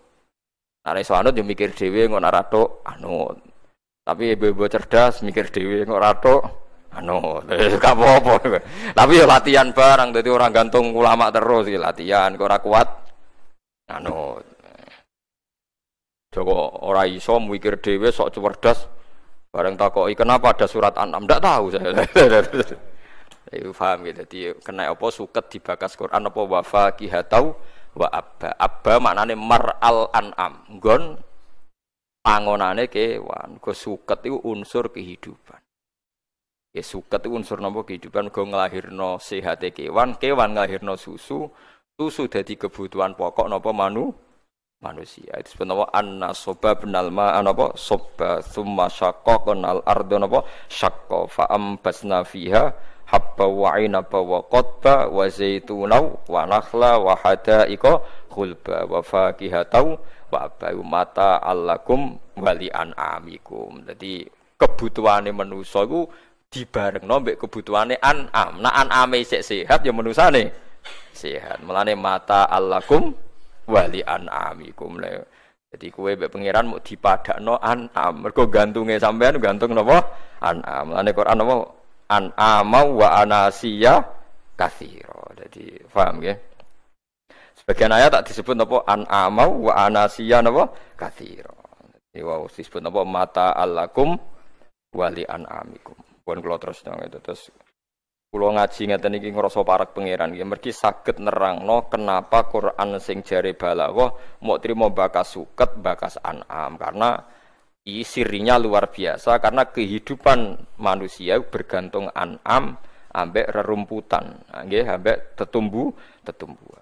Nek iso anut ya mikir dhewe ngono ora anut. Tapi ibu-ibu cerdas mikir dhewe kok ora anu (laughs) gak apa-apa tapi ya latihan barang jadi orang gantung ulama terus ya latihan kok kuat anu Joko ora iso mikir dhewe sok cerdas bareng takoki kenapa ada surat An'am ndak tahu saya (laughs) Iku paham gitu. Jadi kena apa suket dibakas Quran apa wafa kihatau wa abba. Abba maknane mar al an'am. Nggon pangonane kewan. Go suket itu unsur kehidupan. Ya suket itu unsur nopo kehidupan go ngelahirno sehat kewan, kewan ngelahirno susu, susu jadi kebutuhan pokok nopo manu manusia. Itu sebenarnya anna soba benal ma nopo soba summa syakko kenal ardo nopo syakko faam basna fiha habba wa inaba wa qotba wa zaitunau wa nakhla wa hadaiko khulba wa fakihatau wa mata allakum wali an'amikum. Jadi kebutuhane manusia itu dibareng nombek kebutuhane an'am. Nah an'ame isek sehat ya menusane sehat. Melane mata allakum wali an'amikum. Jadi kue mbek pangeran mau dipadakno an'am. Mergo gantunge sampean gantung napa? An'am. Melane Quran napa? An'ama wa anasiya kathiro. Jadi paham ya? Sebagian ayat tak disebut napa an'ama wa anasiya napa? Kathiro. Jadi wow disebut napa mata allakum wali an'amikum. Pun kalau terus dong itu terus Kulo ngaji ngeten iki ngrasa parak pangeran iki mergi saged nerangno kenapa Quran sing jare balawah mau trimo bakas suket bakas an'am karena sirinya luar biasa karena kehidupan manusia bergantung an'am ambek rerumputan. Nggih ambek tetumbu tetumbu.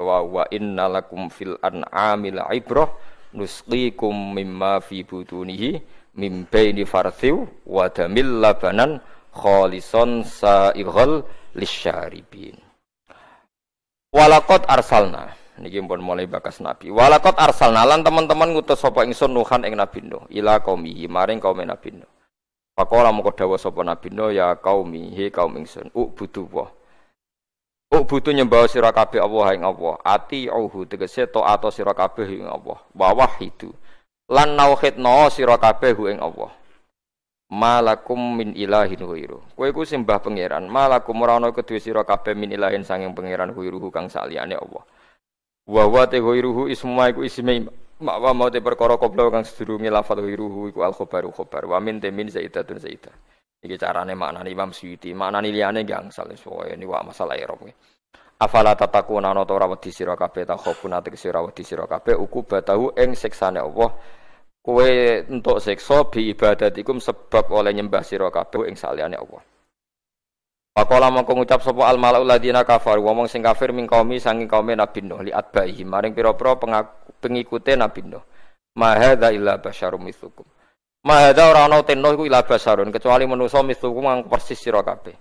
Wa wa innalakum fil an'amil ibrah nusqikum mimma fi butunihi mim baini farthiw wa damil labanan khalison sa'ighal lisyaribin. Walakot arsalna niki pun mulai bakas nabi. Walakot arsalna lan teman-teman ngutus sapa ingsun nuhan ing nabi nuh ila qaumihi maring kaum nabi nuh. Pakola moko dawa sapa nabi nuh ya qaumi he kaum ingsun ubudu wa. Butuh nyembah sira kabeh Allah ing Allah. Ati auhu tegese taat sira kabeh ing Allah. Wa wahidu. Lan nauhidna sira kabeh ing Allah. Malakum min ilahin ghairu. Kowe iku sembah pangeran. Malakum ora ana kedue sira kabeh min ilahin sanging pangeran ghairu kang saliyane Allah wa wa te ghairuhu isma iku isme mak wa mau te perkara qabla kang sedurunge lafal wiruhu iku al khabaru khabar. Wa min temin zaidatun zaidah. Iki carane maknani Imam Suyuti maknani liyane gangsal soe ini wa masalah irob afala tatakuna ana ora wedi sira kabeh ta khofun ate sira wedi sira kabeh uku batahu ing siksane Allah. Kowe entuk siksa bi ibadatikum sebab oleh nyembah sira kabeh ing saliyane Allah Pakola mongko ngucap sapa al malaul ladina kafar wong sing kafir ming kaumi sangi kaum Nabi Nuh li atbaihi maring pira-pira pengikute Nabi Nuh. Ma hadza illa basyarum mithlukum. Ma hadza ora ana ten Nuh iku illa basyarun kecuali manusa mithlukum kang persis sira kabeh.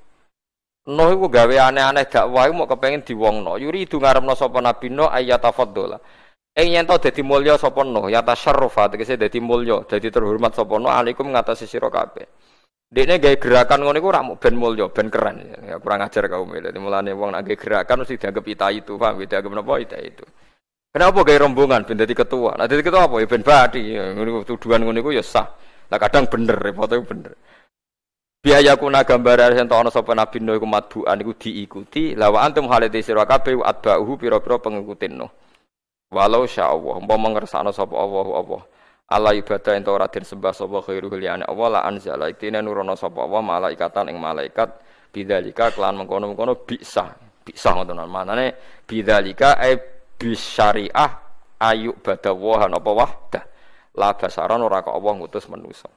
Nuh iku gawe aneh-aneh dakwah mau kepengin diwongno. Yuri itu ngarepno sapa Nabi Nuh ayatafaddola. Ing yen to dadi mulya sapa Nuh, ya tasyarrufa tegese dadi mulya, dadi terhormat sapa Nuh alaikum ngatasi sira kabeh. Dekne gawe gerakan ngono iku ora ben mulya, ben keren. Ya, kurang ajar kaum ini. Mulane wong nek gerakan mesti dianggap ita itu, paham? Dianggap napa ita itu. Kenapa gawe rombongan ben dadi ketua? Nah dadi ketua apa? Ya ben badi. Ya, ngono tuduhan ngono iku ya sah. Lah kadang bener, repot iku bener. Biaya kuna gambar sing ana sapa nabi Nuh iku matbuan iku diikuti. Lawa antum halate sira kabeh atba'uhu pira-pira pengikutin Nuh. Walau sya Allah, umpama ngersakno sapa Allah Allah. Allah ibadah ento ora den sembah sapa khairu liyane Allah la anzala. Iktine nurono sapa Allah malaikatan ing malaikat. Bidzalika kelan mengkono-mengkono bisa bisa ngoten manane bidzalika e bisyariah ayu badawahan apa wahdah. La basaran ora kok Allah ngutus manusa.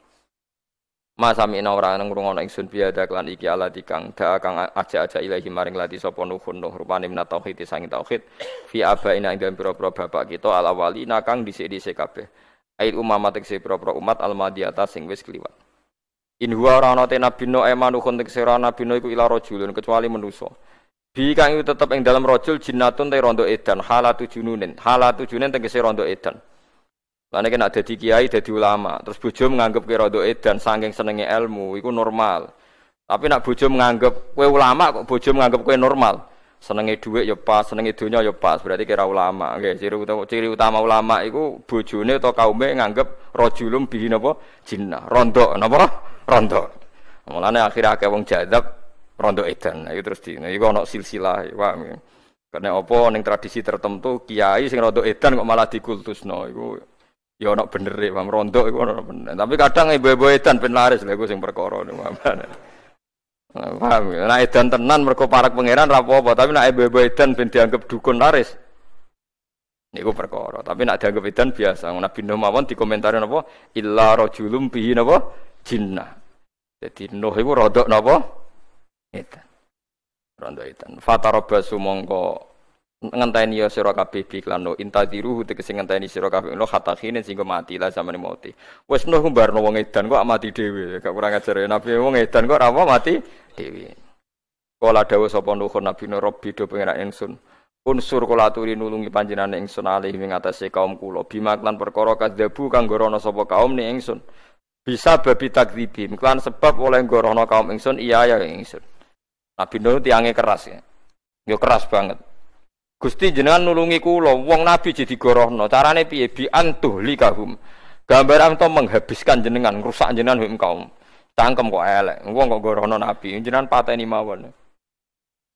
Masa mina ora ngrungokno ingsun biada kelan iki ala dikang da kang aja-aja ilahi maring lati sapa nuhun nuh rupane min tauhid sangi tauhid. Fi abaina ing dalem pira-pira bapak kita ala wali nakang dhisik-dhisik kabeh Ail umamat tekse pira-pira umat almadiyata sing wis kliwat. In huwa ora ana te nabi no emanu kon tekse ora nabi no iku ila rajulun kecuali manusa. Bi kang iku tetep ing dalam rajul jinnatun te rondo edan halatu jununin. Halatu jununin tegese rondo edan. Lan nek nek dadi kiai dadi ulama, terus bojo menganggap ke rondo edan saking senenge ilmu iku normal. Tapi nak bojo menganggap kowe ulama kok bojo menganggap kowe normal senenge dhuwit ya pas, senenge donya ya pas. Berarti kira ulama. Nggih, ciri utama ciri utama ulama iku bojone atau kaume nganggep rajulum bihi napa jinnah. Rondo napa? Rondo. Mulane akhir akeh wong jadab rondo edan. Nah, itu terus di nah, iku ana silsilah, Pak. Karena apa ning tradisi tertentu kiai sing rondo edan kok malah dikultusno iku ya ana bener e, Pak. Rondo iku ana bener. Tapi kadang ibu-ibu edan ben laris lha iku sing perkara niku. Paham ya? Nah edan tenan mergo parak pangeran ra apa tapi nek ebe edan ben dianggap dukun laris. Niku perkara, tapi nek dianggap edan biasa. Nabi Nuh mawon dikomentari napa? Illa rajulum bihi napa? Jinnah. Jadi Nuh iku rodok napa? Edan. Rondo edan. Fatarabasu mongko ngenteni ya sira kabeh iklan no intadiru tegese ngenteni sira kabeh lo khatakhine sing mati lah samane mati wis nuh mbarno wong edan kok mati dhewe gak kurang ajar ya nabi wong edan kok ora mati dhewe kala dawuh sapa nuh nabi no robbi do pengen ingsun. Unsur kula aturi nulungi panjenengan ingsun alih ing atase kaum kula. Bima klan perkara kadzabu kang gorono sapa kaum ni ingsun. Bisa babi takdzibim. Klan sebab oleh gorono kaum ingsun iya ya ingsun. Nabi nuh tiange keras ya. Yo keras banget. Gusti jenengan nulungi kula, wong nabi jadi gorohno. Carane piye? Bi antuh likahum. Gambaran to menghabiskan jenengan, rusak jenengan kaum. Cangkem kok elek. Wong kok gorohno nabi, jenengan pateni mawon.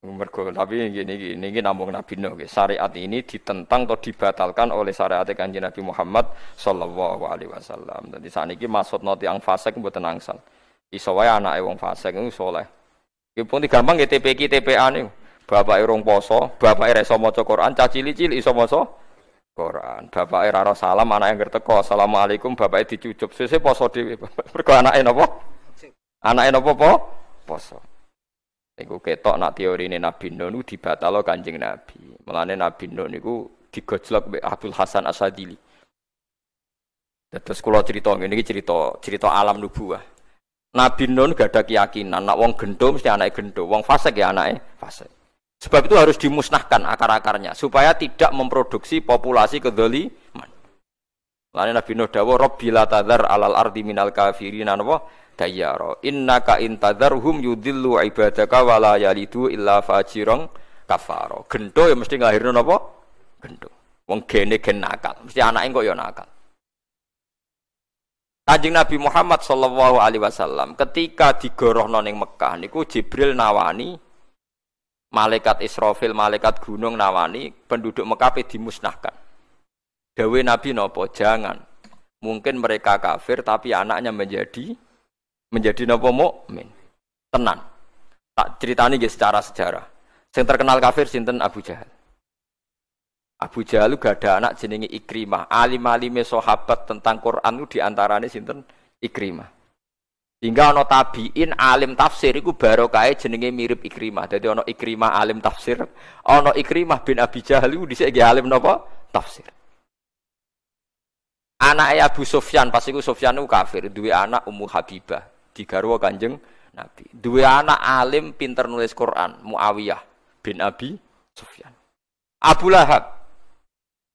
Mergo tapi gini gini gini nampung Nabi Nuh syariat ini ditentang atau dibatalkan oleh syariat kanjeng Nabi Muhammad Sallallahu Alaihi Wasallam. Jadi saat ini maksud noti yang fasik buat angsal. Iso wae anake wong fasik itu soleh. Iku pun gampang ya TPK TPA nih. Bapak rong poso, bapak iso maca Quran, caci cilik iso maca Quran. Bapak ra salam, anake ngerteko, Assalamualaikum, bapak dicucup. Sese poso dhewe. (laughs) Mergo anake napa? Anake napa po? Poso. Iku ketok nak teori ini Nabi Nuh dibatalo Kanjeng Nabi. Mulane Nabi Nuh niku digojlok mbek Abdul Hasan Asadili. Terus kula cerita iki cerita cerita alam nubuah. Nabi Nuh gak ada keyakinan nak wong gendo mesti anake gendo, wong fasik ya anake fasik. Sebab itu harus dimusnahkan akar-akarnya supaya tidak memproduksi populasi kedzaliman. Lalu Nabi Nuh dawa Rabbi la tadhar alal ardi minal kafirin wa dayyara innaka intadharhum yudillu ibadaka wa la yalidu illa fajirang kafaro. Gento ya mesti ngahirno napa? Gento. Wong gene gen nakal, mesti anake kok ya nakal. Kanjeng Nabi Muhammad sallallahu alaihi wasallam ketika digorohno ning Mekah niku Jibril nawani malaikat Israfil, malaikat gunung nawani penduduk Mekah dimusnahkan. Dawe Nabi nopo? Jangan. Mungkin mereka kafir tapi anaknya menjadi menjadi nopo mukmin. Tenan. Tak ceritani nggih secara sejarah. Yang terkenal kafir sinten Abu Jahal. Abu Jahal gak ada anak jenenge Ikrimah. Alim-alime sahabat tentang Quran itu di antaranya sinten Ikrimah. Hingga ono tabiin alim tafsir iku barokah jenenge mirip Ikrimah. Jadi ono Ikrimah alim tafsir, ono Ikrimah bin Abi Jahal iku dhisik alim napa? Tafsir. Anak Abu Sufyan pas iku Sufyan iku kafir, duwe anak Ummu Habibah, digarwa Kanjeng Nabi. Duwe anak alim pinter nulis Quran, Muawiyah bin Abi Sufyan. Abu Lahab.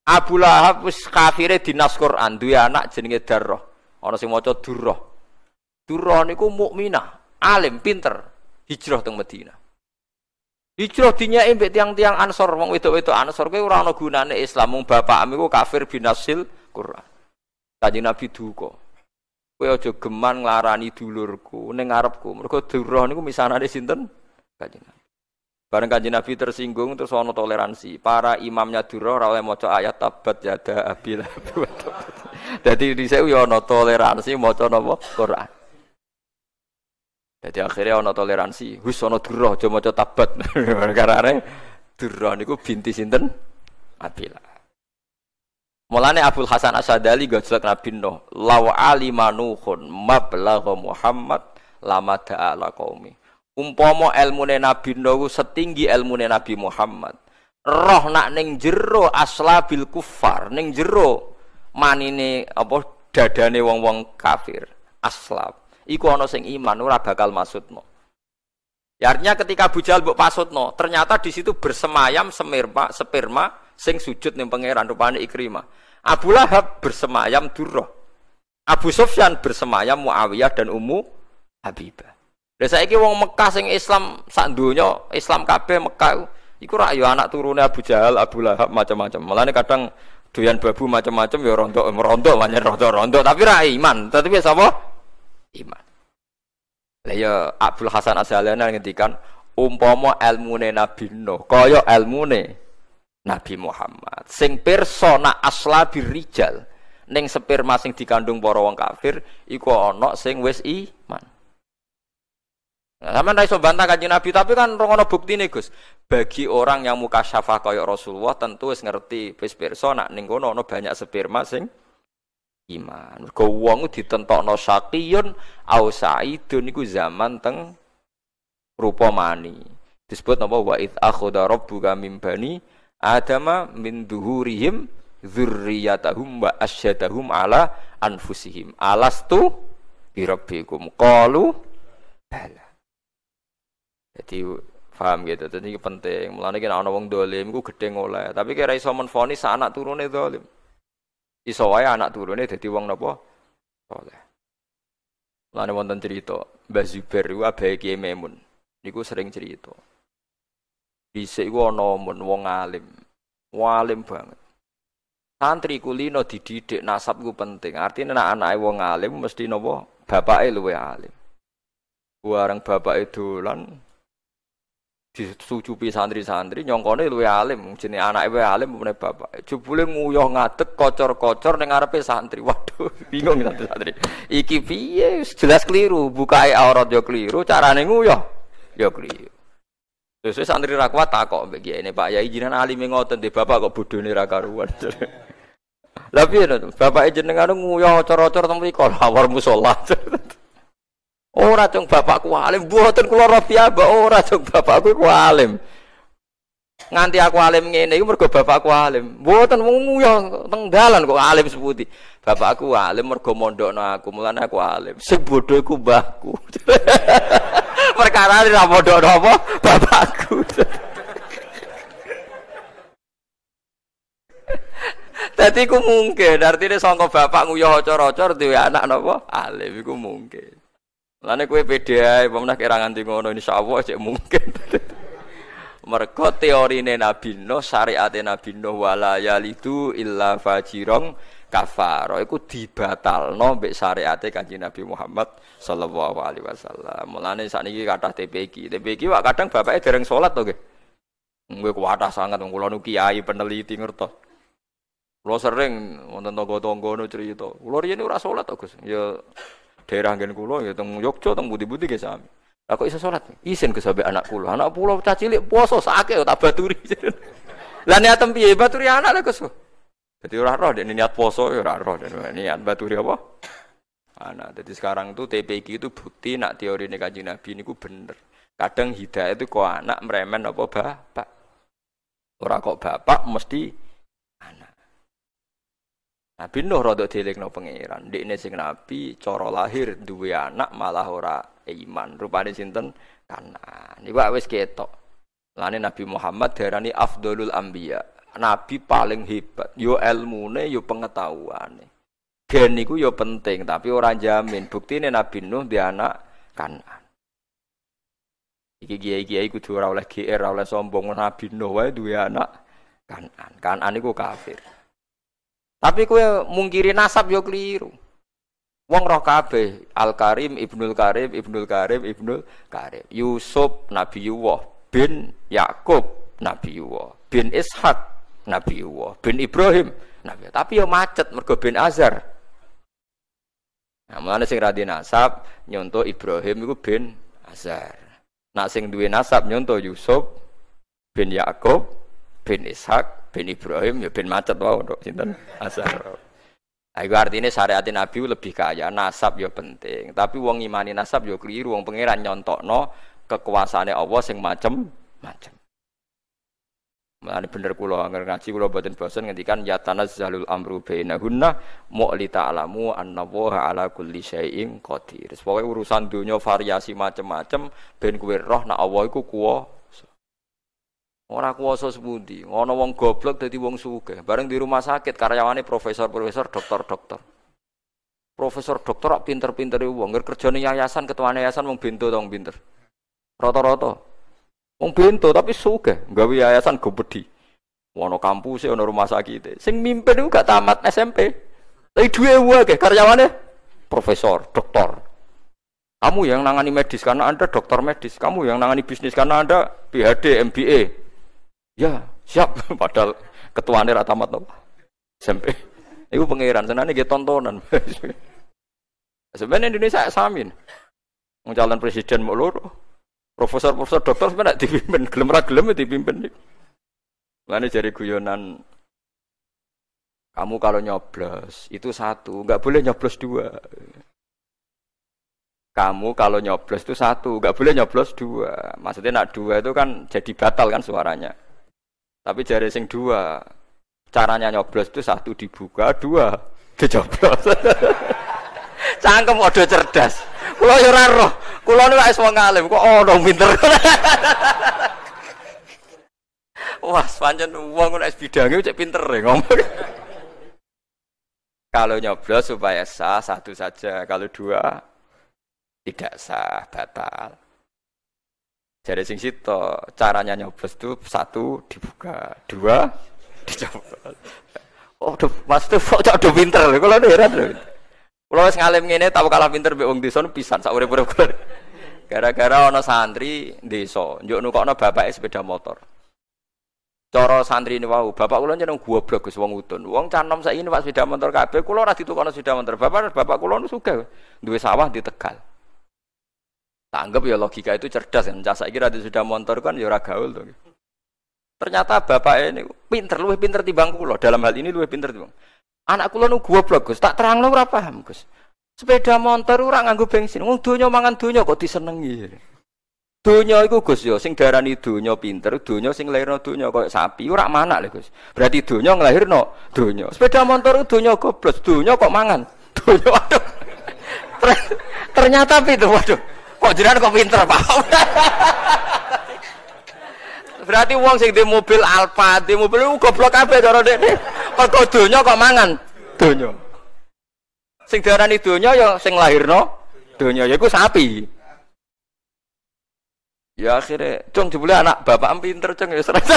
Abu Lahab wis kafire dinas Quran, duwe anak jenenge Darrah. Ana sing maca Durrah. Durrah niku mukminah, alim, pinter, hijrah teng Madinah. Hijrah dinyai mbek tiang-tiang Ansor, wong wedok-wedok Ansor kuwi ora ana gunane Islam, wong bapakmu kafir binasil Quran. Kanjeng Nabi duka. Kowe aja geman nglarani dulurku ning ngarepku. Mergo Durrah niku misanane sinten? Kanjeng. Bareng kanjeng Nabi tersinggung terus ana toleransi. Para imamnya Durrah ora oleh maca ayat tabat yada abil. Dadi dhisik yo ana toleransi maca napa? Quran. Jadi akhirnya ono toleransi, wis ono durah aja maca tabat. (laughs) Karena durah niku binti sinten? Abila. Mulane Abdul Hasan Asadali gojlek Nabi Nuh, law alimanuhun mablagha Muhammad lama ta'ala qaumi. Umpama ilmune Nabi Nuh setinggi ilmune Nabi Muhammad. Roh nak ning jero aslabil kufar, ning jero manine apa dadane wong-wong kafir. Aslab iku ana sing iman ora bakal maksudno. Ya artinya ketika Abu Jahal mbok pasutno, ternyata di situ bersemayam semirma, sperma sing sujud ning pangeran rupane Ikrimah. Abu Lahab bersemayam Durrah. Abu Sufyan bersemayam Muawiyah dan Ummu Habibah. Lah saiki wong Mekah sing Islam sak donya, Islam kabeh Mekah iku rak ya anak turune Abu Jahal, Abu Lahab macam-macam. Mulane kadang doyan babu macam-macam ya rontok rontok banyak rontok tapi ra iman. Tapi sapa? iman. Lah ya Abdul Hasan Asy'alani ngendikan umpama ilmune Nabi Nuh kaya ilmune Nabi Muhammad sing persona aslabi rijal ning sperma sing dikandung para wong kafir iku ana sing wis iman. Nah, sama iso bantah kanjeng Nabi, tapi kan rongono bukti nih Gus. Bagi orang yang muka syafa kaya Rasulullah tentu wis ngerti wis pirsa nak ning kono ana banyak sperma sing iman. Mergo wong ditentokno syaqiyun au saidun iku zaman teng rupa mani. Disebut napa wa id akhadha rabbuka min bani adama min duhurihim dzurriyyatahum wa asyadahum ala anfusihim. Alastu bi rabbikum? Qalu bala. Jadi paham gitu. Jadi penting. Mulane kena ana wong dolim iku gedhe oleh, tapi kira iso menfonis anak turune dolim. Iso wae anak turune dadi wong napa? Saleh. Lane wonten cerita, Mbah Zubair iku Memun. Niku sering cerita. Dhisik iku ana mun wong alim. Walim banget. Santri kulino dididik nasab ku penting. Artinya anak anake wong alim mesti napa? Bapake luwe alim. Bareng bapake dolan disucupi santri-santri nyongkone luwe alim jenenge anake wae alim meneh bapak jebule nguyuh ngadeg kocor-kocor ning ngarepe santri (laughs) waduh bingung santri-santri iki piye jelas keliru bukae aurat yo keliru carane nguyuh yo keliru Terus santri ra kuat takok mbek ini Pak Yai jinan alime ngoten di bapak kok bodhone ra karuan. (laughs) Lah piye to? Bapak jenengan nguyuh cor-cor teng mriko lawar musala. (laughs) Ora cung bapakku alim, mboten kula rafiaba, ora cung bapakku ku alim. Nganti aku alim ngene iku mergo bapakku alim. Mboten ya teng dalan kok alim seputi. Bapakku alim mergo mondokno aku, mulane aku alim. Sing bodho iku mbahku. (laughs) Perkara ora mondokno apa? Bapakku. Dadi ku mungkin, artinya sangka bapak nguyuh ocor-ocor duwe anak napa? Alim iku mungkin. Lane kue pede ae, pemenah kira nganti ngono insyaallah cek mungkin. Mergo teorine Nabi Nuh, syariate Nabi Nuh wala yalidu illa fajirong kafaro iku dibatalno mbek syariate Kanjeng Nabi Muhammad sallallahu alaihi wasallam. Mulane sakniki kathah TPQ. TPQ wak kadang bapake dereng salat to nggih. Nggih kuwatah sangat wong kula nu kiai peneliti ngertos. Kulo sering wonten tangga-tangga cerita. Kulo riyen ora salat to, Gus. Ya daerah nggen kulo ya teng Yogyakarta teng budi-budi ge sami. Lah kok iso salat? Isin ke sampe anak kulo. Anak kulo cah cilik poso sake tak baturi. (laughs) Lah niat piye baturi anak lho Gus. Jadi ora roh dek niat poso ya ora roh niat baturi apa? Anak. Jadi sekarang tuh TPG itu bukti nak teori kaji Nabi niku bener. Kadang hidayah itu kok anak meremen apa bapak. Ora kok bapak mesti Nabi Nuh rada dilekno pangeran. Ndekne sing nabi cara lahir duwe anak malah ora iman. Rupane sinten? Kanan. Niku wis ketok. Lane Nabi Muhammad darani afdolul anbiya. Nabi paling hebat. Yo ilmune, yo pengetahuane. Gen niku yo penting, tapi ora jamin. Buktine Nabi Nuh di anak kanan. Iki kiai-kiai kudu ora oleh GR, oleh sombong Nabi Nuh wae duwe anak kanan. Kanan niku kafir. Tapi kue mungkiri nasab yo keliru. Wong roh kabeh Al Karim Ibnul Karim Ibnul Karim Ibnul Karim Yusuf Nabi Yuwah bin Yakub Nabi Yuwah bin Ishak Nabi Yuwah bin Ibrahim Nabi tapi yo macet mergo bin Azar Nah, mana sing radi nasab nyonto Ibrahim iku bin Azar. Nak sing duwe nasab nyonto Yusuf bin Yakub bin Ishak bin Ibrahim ya bin macet wae untuk sinten asar. Nah, itu artinya syariat Nabi lebih kaya, nasab ya penting. Tapi wong imani nasab ya keliru, wong pangeran nyontokno kekuasaane Allah sing macem-macem. Mulane bener kula angger ngaji kula boten bosen ngendikan ya tanazzalul amru bainahunna mu'li ta'lamu anna wa ala kulli syai'in qadir. Pokoke urusan dunia variasi macem-macem ben kuwi roh nek Allah iku kuwa Ora kuwasa sepundi. Ana wong goblok dadi wong sugih. Bareng di rumah sakit karyawane profesor-profesor, dokter-dokter. Profesor dokter kok pinter-pinter wong. Ngger kerjane yayasan, ketua yayasan wong bento tong pinter. Rata-rata. Wong bento tapi sugih, gawe yayasan gobedi. Ono kampus ono rumah sakit. Sing mimpin iku gak tamat SMP. Tapi duwe wae karyawane profesor, dokter. Kamu yang nangani medis karena Anda dokter medis. Kamu yang nangani bisnis karena Anda PhD, MBA. Ya, siap. (laughs) Padahal ketuanya rata mat nopo. SMP. Iku pangeran, senane nggih tontonan. (laughs) Sebenarnya Indonesia samin. Wong calon presiden mau. Profesor-profesor dokter sebenarnya dipimpin, gelem ra gelem ya dipimpin. Mana jadi guyonan kamu kalau nyoblos itu satu, nggak boleh nyoblos dua. Kamu kalau nyoblos itu satu, nggak boleh nyoblos dua. Maksudnya nak dua itu kan jadi batal kan suaranya. Tapi jari sing dua, caranya nyoblos itu satu dibuka, dua dijoblos. (laughs) Cangkem udah cerdas. Kulo yo ora roh. Kulo niku wis wong alim, kok ono pinter. Wah, pancen wong nek bidange cek pinter ya ngomong. Kalau nyoblos supaya sah satu saja, kalau dua tidak sah, batal. Jadi sing sito caranya nyoblos itu satu dibuka, dua (laughs) dicoba. Oh, do, mas tuh kok do pinter kalau heran lho. Kalau wis ngalim ngene tahu kalah pinter mbek wong desa pisan sak urip-urip kula. Gara-gara ana santri desa, njuk nukokno bapake sepeda motor. Cara santri ini wau, bapak kula jeneng goblok Gus wong utun. Wong canom saiki Pak sepeda motor kabeh, kula ora ditukokno sepeda motor. Bapak bapak kula nu sugih duwe sawah di Tegal. Tak ya logika itu cerdas kan. Cah saiki rada sudah motor kan ya ora gaul. Ternyata bapak ini pinter, luwih pinter bangku loh. Dalam hal ini luwih pinter timbang. Anak kula nu goblok, Gus. Tak terang ora paham, Gus. Sepeda motor ora nganggo bensin. Wong donya mangan donya kok disenengi. Donya iku Gus yo sing darani donya pinter, donya sing lairno donya koyo sapi ora mana lho Gus. Berarti donya nglahirno donya. Sepeda motor donya goblok, donya kok mangan. (laughs) Donya waduh. Ternyata itu waduh. Kok jiran kok pinter, Pak? (laughs) Berarti uang sing di mobil Alfa, di mobil itu goblok kabeh cara dekne. Mergo donya kok mangan? Donya. Sing diarani donya ya sing lahirno donya yaiku sapi. Ya akhirnya, cung jebule anak bapak pinter cung ya serang. (laughs)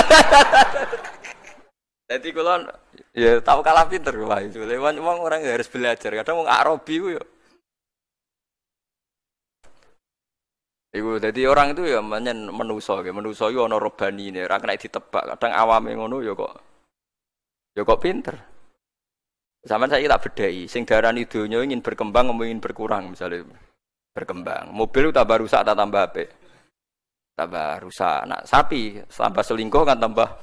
Jadi kalau ya tahu kalah pinter. Lewat uang orang harus belajar. Kadang wong Arabi ku ya Iku jadi orang itu ya menyen menuso, ya menuso yo ono robani ini, ora kena ditebak. Kadang awame ngono ya kok, ya kok pinter. Sama saya tak bedai, sing darani donya ingin berkembang ingin berkurang misalnya berkembang. Mobil tambah rusak tak tambah apa? Tambah rusak. Nah, sapi tambah selingkuh kan tambah. (laughs)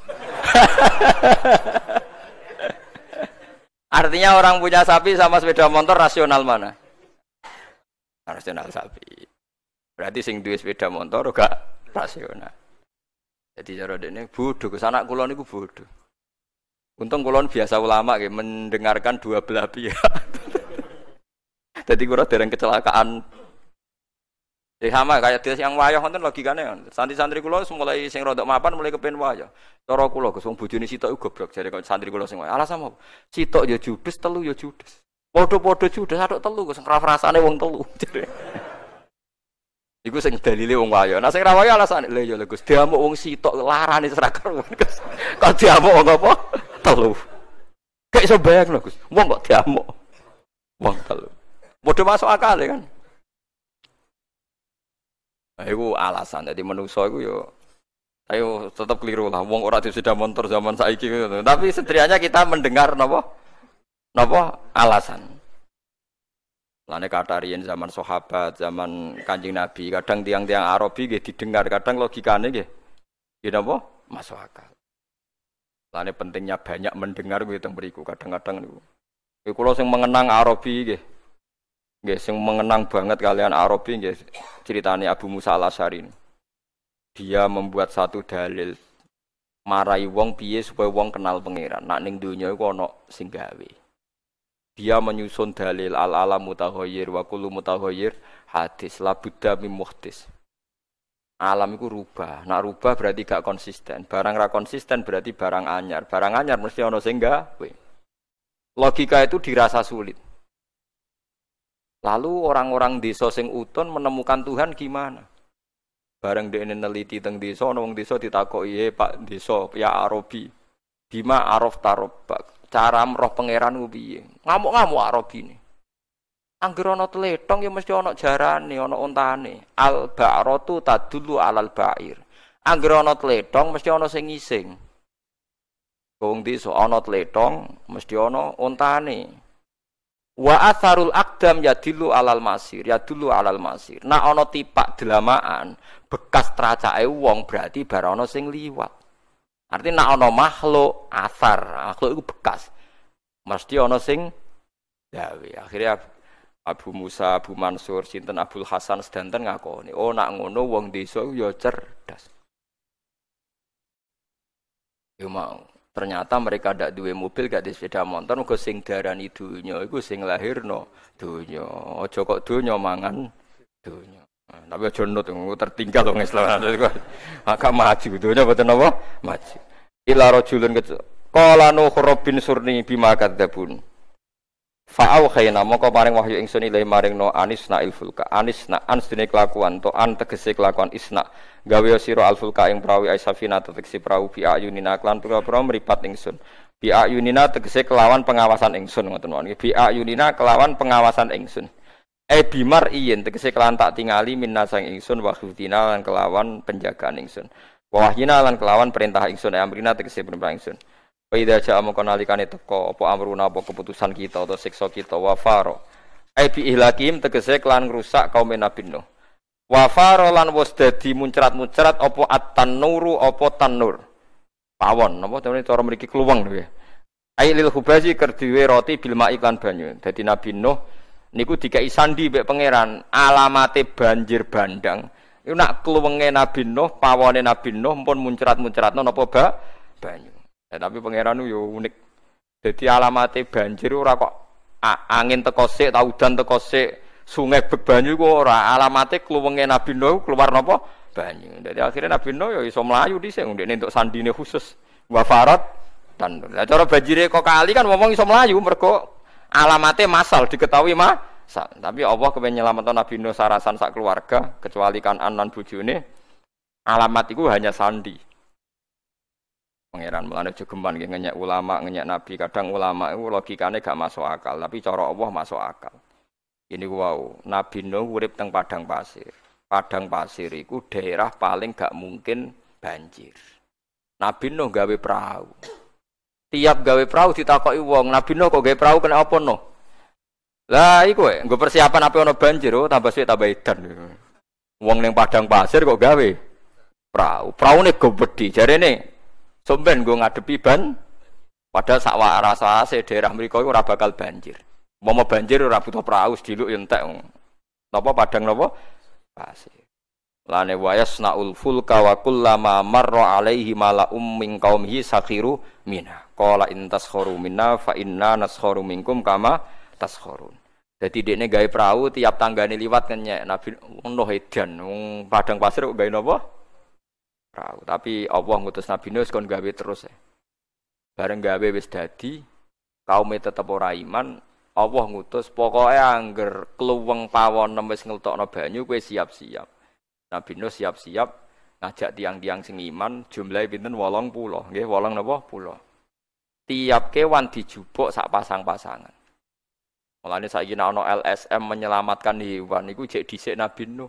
Artinya orang punya sapi sama sepeda motor rasional mana? Rasional sapi. Berarti sing duwe sepeda motor gak rasional. Jadi cara dene bodoh, anak kula niku bodoh. Untung kulon biasa ulama gitu, mendengarkan dua belah pihak. (laughs) Jadi kurang dereng kecelakaan. Ya sama kayak dia yang wayah logika logikanya Santri-santri kulo mulai sing rodok mapan mulai kepen wayah. Cara kulo kesung bojone sitok goblok jadi kalau santri kulo sing wayah. Alasan apa? Sitok ya judes, telu ya judes. Podo-podo judes aduk telu kesung rasane wong telu. (laughs) Iku sing dalile wong wayo. Nah sing ra wayo alasane lha ya Gus, diamuk wong sitok larane serakar. (laughs) Kok diamuk wong apa? telu. Kayak iso bayang lho Gus. Wong kok diamuk. Wong telu. Bodoh masuk akal ya kan. Nah, alasan. Jadi manusia itu yo ayo tetap keliru lah. Wong ora sudah motor zaman saiki gitu. Tapi setidaknya kita mendengar napa? Napa alasan. Lane katarian zaman sahabat, zaman Kanjeng Nabi, kadang tiang-tiang Arabi nggih didengar, kadang logikane nggih. Nggih napa? Masuk akal. Lane pentingnya banyak mendengar gue teng beriku kadang-kadang niku. Nggih kula sing mengenang Arabi nggih. Nggih sing mengenang banget kalian Arabi nggih ceritane Abu Musa Al-Asy'ari. Dia membuat satu dalil marai wong piye supaya wong kenal pangeran. Nak ning donya iku ana sing. Dia menyusun dalil al-alam mutahoyir wa kullu mutahoyir hadis la buddha mim muhtis alam itu rubah. Nak rubah berarti gak konsisten. Barang ra konsisten berarti barang anyar. Barang anyar mesti ono sing gawe. Logika itu dirasa sulit. Lalu orang-orang desa sing utun menemukan Tuhan gimana? Bareng dia neliti teng desa, wong desa ditakoki, "Eh Pak desa, ya Arabi, bima araf tarobak." Cara roh pangeran piye? Ngamuk-ngamuk Arabi ini. Angger ana tletong ya mesti ana jarane, ana ontane. Al ba'ratu tadullu alal ba'ir. Angger ana tletong mesti ana sing ngising. Wong desa ana tletong mesti ana ontane. Wa atharul aqdam yadillu alal masir, yadullu alal masir. Nah ana tipak delamaan, bekas tracake wong berarti bar sing liwat. Artinya nak ana makhluk asar, makhluk itu bekas. Mesti ana sing gawe. Akhirnya Abu Musa, Abu Mansur, sinten Abdul Hasan sedanten ngakoni, oh nak ngono wong desa ya cerdas. Ya mau. Ternyata mereka ndak duwe mobil, gak di sepeda motor, mergo sing darani dunya iku sing lahirno dunya. Aja kok dunya mangan dunya. Nah, tapi aja nut tertinggal wong Islam. (laughs) Agak maju dunya boten apa? Maju. Ila rajulun Qala Nuh Rabbin surni bima kadzabun. Fa'au khayna moko paring wahyu ingsun ilahi maring no anisna ilfulka anisna ans dene kelakuan to an tegese kelakuan isna gawe sira alfulka ing prawi aisafina tegese prawu bi ayunina klan pira-pira mripat ingsun bi ayunina tegese kelawan pengawasan ingsun ngoten mawon bi ayunina kelawan pengawasan ingsun e bimar iyen tegese kelawan tak tingali minna sang ingsun wa lan kelawan penjagaan ingsun wahyina lan kelawan perintah ingsun e amrina tegese perintah ingsun Wa idza ja'a mongko nalikane teko apa amruna apa keputusan kita atau siksa kita wa faro. Ai bi ihlakim tegese klan ngrusak kaum Nabi Nuh. Wa lan wis dadi muncrat-muncrat apa at-tanuru apa tanur. Pawon napa temen cara mriki kluweng lho ya. Ai lil hubazi kerdiwe roti bil iklan banyu. Dadi Nabi Nuh niku dikai sandi mbek pangeran alamate banjir bandang. Iku nak kluwenge Nabi Nuh, pawone Nabi Nuh pun muncrat-muncratno napa ba banyu. Ya, tapi pangeran yo unik. Jadi alamatnya banjir ora kok angin teko sik, udan teko sik, sungai bek banyu kok ora. Alamatnya kluwenge Nabi Nuh keluar napa? Banyu. Jadi akhirnya Nabi Nuh yo iso mlayu dhisik ndekne untuk sandine khusus. Wa farat dan cara banjire kok kali kan ngomong iso mlayu mergo alamatnya masal diketahui mah tapi Allah kepengen nyelamatkan Nabi Nuh sarasan sak keluarga kecuali kan anan bujune alamat itu hanya sandi Pangeran melane jogeman nggih ngenyek ulama, ngenyek nabi. Kadang ulama itu logikane gak masuk akal, tapi cara Allah masuk akal. Ini wow, Nabi Nuh urip teng padang pasir. Padang pasir itu daerah paling gak mungkin banjir. Nabi Nuh gawe perahu. Tiap gawe perahu ditakoki wong, Nabi Nuh kok gawe perahu kena apa no? Lah iku gue persiapan apa ono banjir oh tambah suwe tambah edan. Wong ning padang pasir kok gawe perahu. Praune gobedi. Jarene somben gue ngadepi ban padahal sak rasa se daerah mriku ora bakal banjir. Mau banjir ora butuh perahu sediluk entek. Napa padang napa? Pasir. Lane wayas naul fulka wa kullama marra alaihi mala'um min qaumihi sakhiru mina. Qala in taskharu minna fa inna naskharu minkum kama taskhurun. Jadi dekne gawe perahu tiap tanggane liwat kenyek Nabi ono edan wong padang pasir kok gawe napa? Perahu. Tapi Allah ngutus Nabi Nuh kon gawe terus. Ya. Bareng gawe wis dadi kaum tetep ora iman, Allah ngutus pokoknya angger kluweng pawon wis ngeltokno banyu kowe siap-siap. Nabi Nuh siap-siap ngajak tiang-tiang sing iman jumlahe pinten 80 nggih 8 napa pulau. Tiap kewan dijupuk sak pasang-pasangan. Mulane saiki ana LSM menyelamatkan hewan iku jek dhisik Nabi Nuh.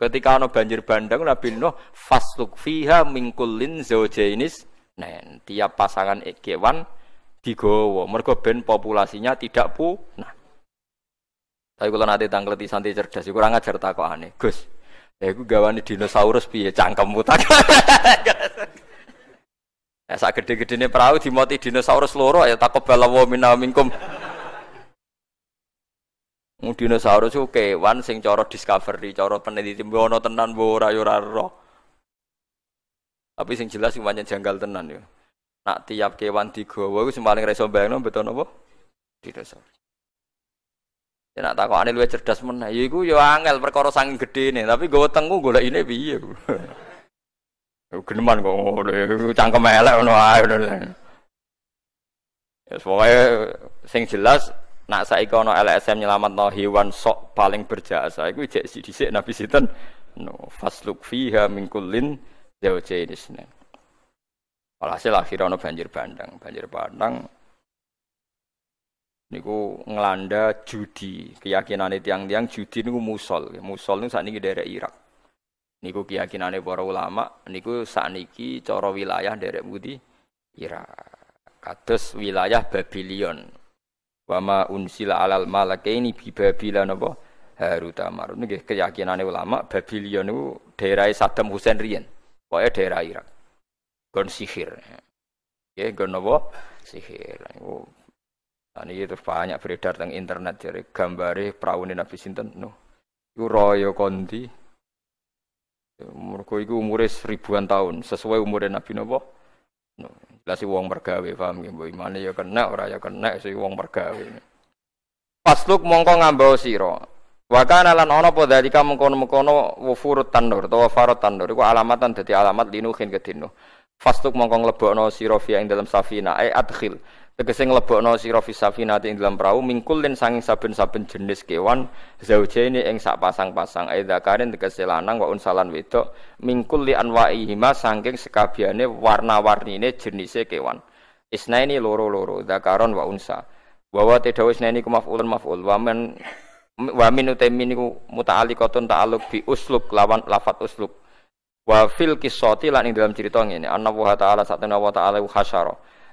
Ketika ana banjir bandang Nabi Nuh fasluk fiha mingkulin zaujainis nen tiap pasangan kewan digowo mergo ben populasinya tidak punah. Tapi kalau nanti tangkleti santai cerdas, kurang ajar takokane. Gus, Ya iku gawane dinosaurus piye cangkemmu tak. (laughs) Ya sak gede-gedene perahu dimoti dinosaurus loro ya takobala wa minna minkum. Mu dinosaurus ku kewan sing cara discovery, cara peneliti ono tenan mbok ora yo ora Tapi sing jelas pancen janggal tenan yo. Nak tiap kewan digawa iku sing paling reso bayangno betul napa? Dinosaurus. Ya nak takokane luwih cerdas meneh. Ya iku ya angel perkara saking gedene, tapi gue tengku golek ini piye. (laughs) Geneman kok ngono, cangkem elek ngono ae. Ya pokoke sing jelas nak saiki ana LSM nyelametno hewan sok paling berjasa iku jek dhisik Nabi sinten? No fasluk fiha min kullin zawjaini isnan. Alhasil akhirnya ono banjir bandang, banjir bandang niku ngelanda judi. Keyakinan tiang-tiang judi niku musol. Musol niku saat ini daerah Irak niku keyakinan para ulama niku saat niki coro wilayah daerah budi Irak kados wilayah Babylon wama unsila alal malakaini bi Babylon apa Harut Marut niki keyakinan ulama Babylon niku daerah Saddam Hussein riyen. Pokoknya daerah Irak. Gon sihir. Ya gon apa sihir. Ini terus banyak beredar tentang internet jadi gambare perahu Nabi Sinten. No. Royo kondi. Mergo iku umure ribuan tahun, sesuai umur Nabi Nabi. No. Jelas wong mergawe paham nggih, mbok imane ya kena ora ya kena sing wong mergawe. Pasluk mongko ngambau sira. Wa kana lan ana apa dalika mengkono-mengkono wufurut tanur utawa farot tanur iku alamatan dadi alamat linuhin kedino. Fastuk mongko nglebokno sira fi ing dalam safina ai adkhil Tegese nglebokno sira fi safinati ing dalam perahu mingkul den sanging saben-saben jenis kewan zaujaini ing sak pasang-pasang aidza karin tegese lanang wa unsalan wedok mingkul li anwaihima saking sekabiane warna-warnine jenise kewan. Isnaini loro-loro zakaron wa unsa. Wa wa tadawu isnaini ku maf'ulun maf'ul wa men wa min utemi niku muta'alliqatun ta'alluq bi usluk lawan lafat usluk. Wa fil qissati lan ing dalam cerita ngene anna wa ta'ala satana wa ta'ala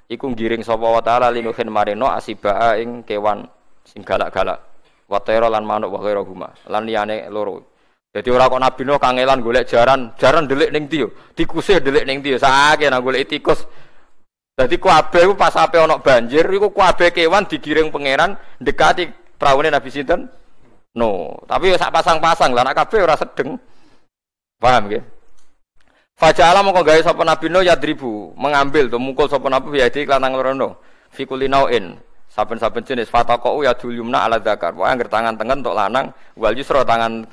iku ngiring sapa wa taala linuhin marino asiba ing kewan sing galak-galak. Watero lan manuk wa ghairu huma lan liyane loro. Dadi ora kok nabi no kangelan golek jaran. Jaran delik ning ndi yo? Tikusih delik ning ndi yo? Nang golek tikus. Dadi kuabe ku pas ape ana banjir iku kuabe kewan digiring pangeran dekati praune nabi sinten? No tapi sak pasang-pasang lah nak kabeh ora sedeng. Paham nggih Faja'ala mongko gawe sapa Nabi Nuh yadribu, mengambil tuh mukul sapa Nabi ya di lanang rono. Fi kulli nau'in. Saben-saben jenis fataqau ya yumna ala zakar. Wae angger tangan tengen untuk lanang, wal yusra tangan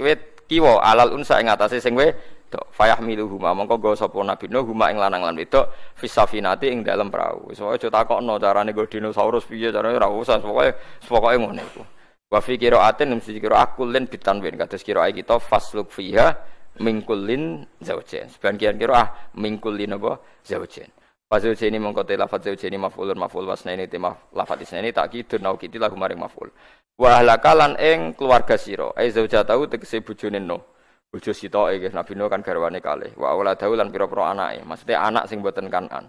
kiwa alal unsa ing atase sing wedok. Huma mongko gawe sapa Nabi Nuh huma ing lanang lan wedok fi safinati ing dalem perahu. Wis wae aja takokno carane go dinosaurus piye carane ora usah pokoke pokoke ngono iku. Wa fi qiraatin mesti qiraat akulin bitanwin kados qiraat kita fasluk fiha mingkulin zaujen. Sebagian kira ah mingkulin apa zaujen. Fazaujen ini mengkotai lafat zaujen ini mafulun maful wasna ini tema lafat tak gitu nau kiti lagu maring maful. Wahlakalan eng keluarga. Eh zauja tahu tegese bujune no. Bujo sito eh Nabi no kan garwane kalih. Wa awla tahu lan piro piro anak Maksudnya anak sing buatan kanan.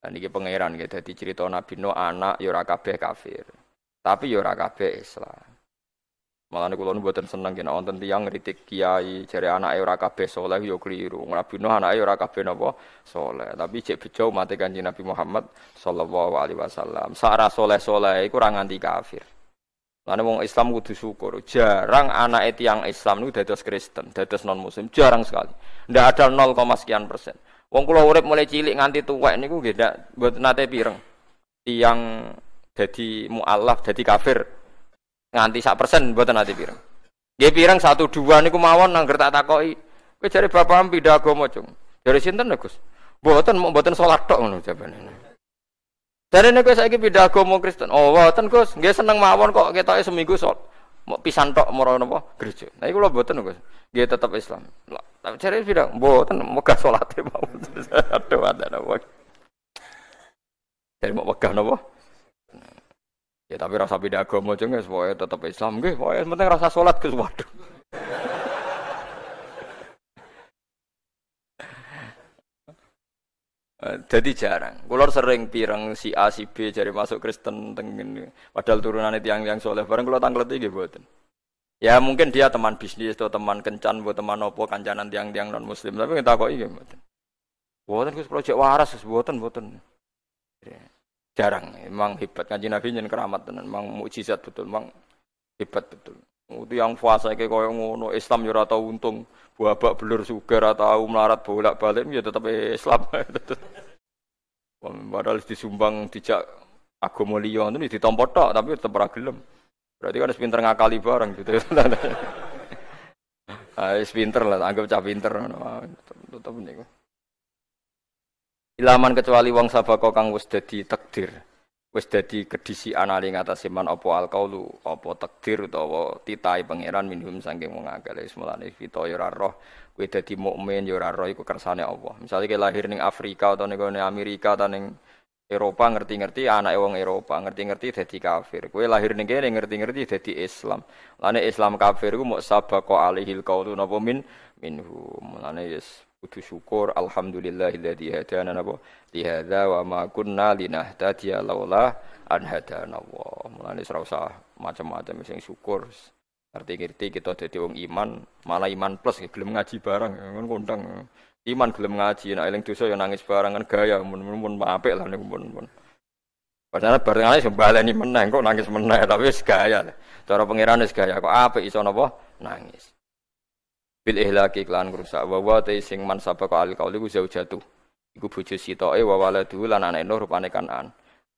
Dan ini pangeran gitu. Jadi cerita Nabi Nuh anak yura ya kafir. Tapi yura ya Islam. Malah nih nu buatan seneng kena wonten tiang ngritik kiai jari anak ora kabeh soleh yo keliru. Nabi Nuh anak ora kabeh napa soleh. Tapi cek bejo mati kanjeng Nabi Muhammad sallallahu alaihi wasallam. Sara soleh-soleh iku ora nganti kafir. Lalu wong Islam kudu syukur. Jarang anak tiang Islam itu dados Kristen, dados non Muslim. Jarang sekali. Ndak ada 0, sekian persen. Wong kula urip mulai cilik nganti tuwek niku nggih ndak mboten nate pireng. Tiang jadi mualaf, jadi kafir nganti sak persen mboten nate pireng. Nggih pireng satu dua niku mawon nang tak takoki. Kowe jare bapak pindah agama, Cung. Jare sinten Gus? Mboten mboten salat tok ngono jabane. Jare nek saiki pindah agama Kristen. Oh, mboten Gus, nggih seneng mawon kok ketoke seminggu sol. Mau pisan tok moro napa gereja. Nah iku lho mboten Gus. Nggih tetep Islam. Tapi cari bilang, mboten megah salate mau. (laughs) Aduh ada napa. Jadi mau megah napa? Ya tapi rasa beda agama aja nggak, pokoknya tetap Islam nggih, pokoknya penting rasa sholat ke waduh. (laughs) Jadi jarang. Kulor sering pirang si A si B jadi masuk Kristen tengen. Padahal turunan yang soleh. Barang kulo tanglet iki buatan. Ya mungkin dia teman bisnis atau teman kencan buat teman opo kancanan tiang-tiang non muslim tapi kita kok iya buatan. Buatan kus proyek waras buatan buatan. Jarang, emang hebat kanji nabi jen keramat tenan, emang mukjizat betul, emang hebat betul. Itu yang puasa kayak koyo ngono Islam yo tau untung, buabak belur sugar atau melarat bolak-balik ya tetap Islam. (laughs) Padahal disumbang dijak agama liya itu ditampa tok tapi tetep ora. Berarti kan pinter ngakali bareng gitu. (laughs) Ah, pinter lah, anggap cah pinter. Tetep niku. Ilaman kecuali wong sabako kang wis dadi takdir. Wis dadi kedisi anali ngatasé man apa alqaulu, apa takdir utawa titahe pangeran minhum saking wong akeh. Wis mulane fito ya roh kowe dadi mukmin ya roh iku kersane Allah. Misalnya kowe lahir ning Afrika atau ning Amerika atau ning Eropa ngerti-ngerti anak wong Eropa ngerti-ngerti jadi kafir. Kue lahir ning kene ngerti-ngerti jadi Islam. Lane Islam kafir ku mau sabaqa alihil qaulu napa min minhu. Mulane yes kudu syukur alhamdulillahilladzi hadana napa li hadza wa ma kunna linahtadiya laula an hadana Allah. Mulane ora usah macam-macam sing syukur. Ngerti-ngerti kita dadi wong iman, malah iman plus gelem ngaji bareng ngono kondang. Iman gelem ngaji, nek eling dosa ya nangis barang kan gaya mun-mun apik lah niku mun-mun. Padahal bareng ae sembaleni meneh kok nangis meneh tapi wis gaya. Cara pangeran wis gaya kok apik iso napa nangis. Bil ihlaki klan rusak wa wa te sing man sapa ka al kauli ku jauh jatuh. Iku bojo sitoke wa waladu lan anake nur rupane kanan.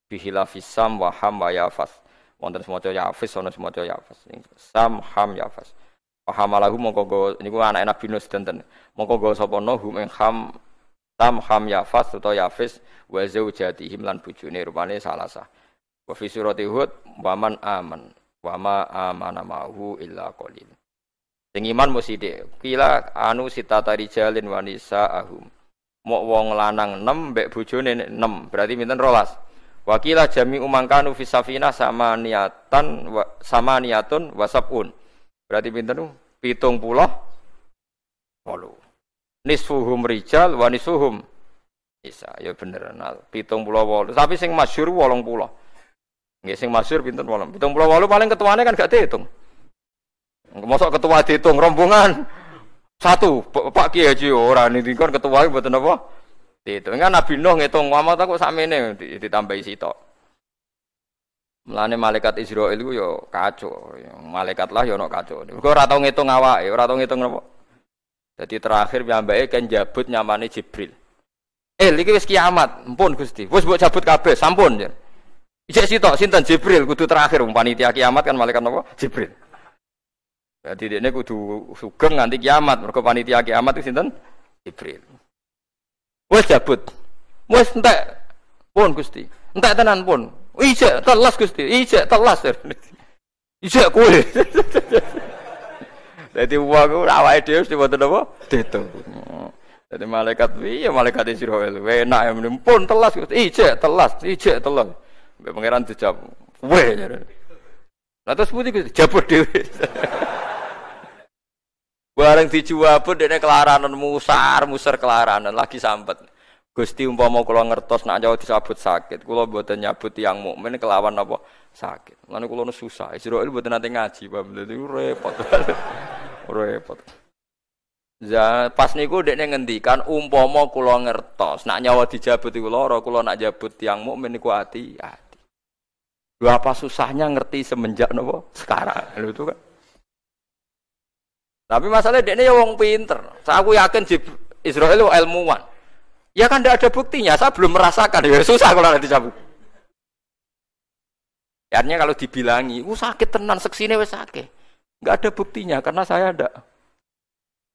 Bihilafis sam wa ham wa yafas. Wonten semoco yafis ana semoco yafas. Sam ham yafas. Pahamalahu mongko go niku anak Nabi Nuh sedanten. Mongko go sapa Nuh ing ham tam ham yafas utawa yafis wa zaujatihim lan bojone rupane salasa. Wa fi surati Hud wa man aman wa ma amana ma'hu illa qalil. Sing iman mesti Kila anu sita tari jalin wanisa ahum. Mok wong lanang 6 mbek bojone 6. Berarti pinten rolas. Wakilah jami umangkanu fisafina sama niatan sama niatun wasabun. Berarti pinten? Pitung puluh walu. Nisfuhum rijal wa nisfuhum Isa, ya bener. Nah, pitung puluh walu. Tapi sing masyur wolong puluh. Nggak sing masyur pinten wolong. Pitung puluh walu paling ketuanya kan gak dihitung. Mosok ketua dihitung rombongan satu Pak Kiai Haji orang ini kan ketua buat apa? Dihitung kan Nabi Nuh ngitung Muhammad aku ini ditambahi sitok. Mulane malaikat Israel iku yo kacau, malaikat lah yo ono kacau. Mergo ora tau ngitung awake, ora tau ngitung napa. Jadi terakhir piyambake kan jabut nyamane Jibril. Eh, iki wis kiamat, ampun Gusti. Wis mbok jabut kabeh, sampun. Ijek sitok sinten Jibril kudu terakhir panitia kiamat kan malaikat napa? Jibril. Jadi dia kudu sugeng nanti kiamat, mergo panitia kiamat itu sinten? Jibril. Wis jabut. Wis entek pun Gusti. Entek tenan pun. Ijek telas Gusti, ijek telas. (laughs) Ijek kue. Jadi uang ku awake dhewe mesti wonten apa? Ditu. Jadi malaikat iya malaikat Israel. Enak ya pun telas Gusti. Ijek telas, ijek telas. Pangeran dijawab. Weh. Lah terus putih jabut dhewe. (laughs) Bareng dijawab dene kelaranan musar, musar kelaranan lagi sampet. Gusti umpama kula ngertos nak nyawa disabut sakit, kula mboten nyabut yang mukmin kelawan apa sakit. Lan kula nu susah. Israil mboten nate ngaji, Pak. Dadi repot. (laughs) repot. Ya, pas niku dekne ngendikan umpama kula ngertos nak nyawa dijabut iku lara, kula nak jabut yang mukmin niku hati-hati. Lho apa susahnya ngerti semenjak napa sekarang. Lho itu kan. Tapi masalahnya dekne ya wong pinter. Saya aku yakin Israel ilmuwan. Ya kan tidak ada buktinya, saya belum merasakan. Ya susah kalau nanti cabut. Ya, artinya kalau dibilangi, uh sakit tenan, seksine wes sakit. Enggak ada buktinya karena saya ada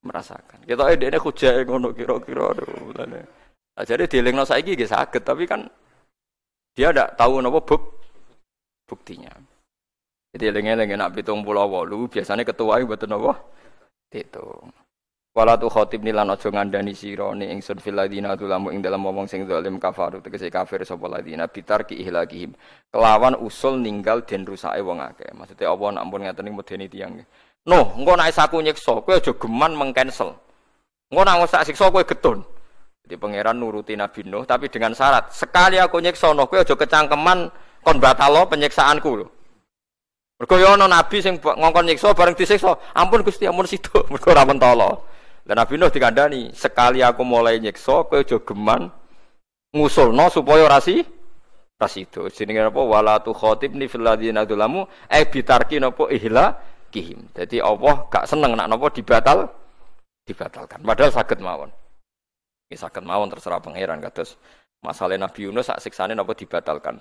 merasakan. Kita eh dene kujake ngono kira-kira aduh. Nah, jadi dielingno saiki nggih saged, tapi kan dia ndak tahu napa buk buktinya. Jadi eling-eling nak 78 biasanya ketua mboten napa itu. Wala tu khotib ni lan aja ngandani sira ni ingsun fil ladina tulamu ing dalam ngomong sing zalim kafaru tegese kafir sapa ladina bitar ki ihlakihim. Kelawan usul ninggal den rusake wong akeh. Maksudnya apa nak ampun ngaten medeni tiyang. No, engko nek saku nyiksa, kowe aja geman mengcancel. Engko nek sak siksa kowe getun. Jadi pangeran nuruti Nabi tapi dengan syarat sekali aku nyiksa no kowe aja kecangkeman kon batalo penyiksaanku lho. Mergo yo ana nabi sing ngongkon nyiksa bareng disiksa, ampun Gusti ampun situ, (laughs) mergo ora mentolo. Dan Nabi Nuh dikandani, sekali aku mulai nyiksa kowe aja geman ngusulno supaya rasi rasi itu. Jenenge apa wala tu khatibni fil ladina dzalamu eh bitarki napa ihla kihim. Jadi Allah gak seneng nak nopo dibatal dibatalkan. Padahal sakit mawon. Ini sakit mawon terserah pangeran kados masalah Nabi Yunus sak siksane nopo dibatalkan.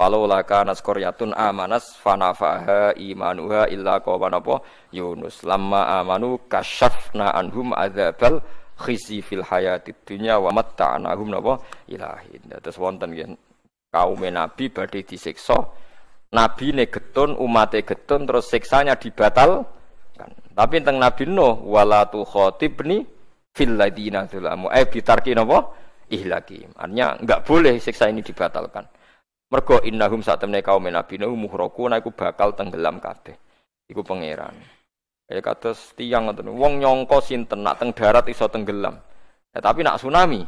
Walau laka naskoryatun amanas fanafaha imanuha illa qawan apa Yunus lamma amanu kasyafna anhum adzabal khisi fil hayatid dunya wa matta'nahum napa ilahin. Terus wonten kaum Nabi badhe disiksa Nabi ne getun, umat getun, terus siksanya dibatal. Kan. Tapi tentang Nabi Nuh, walatu khotibni fil ladina dzulamu. Eh bitarki napa? Ihlaki. Artinya enggak boleh siksa ini dibatalkan. Mergo innahum saat temne kaum Nabi Nuh muhraku iku bakal tenggelam kabeh. Iku pangeran. Kayak kados tiang ngoten. Wong nyongko sinten nak teng darat iso tenggelam. Ya, tapi nak tsunami.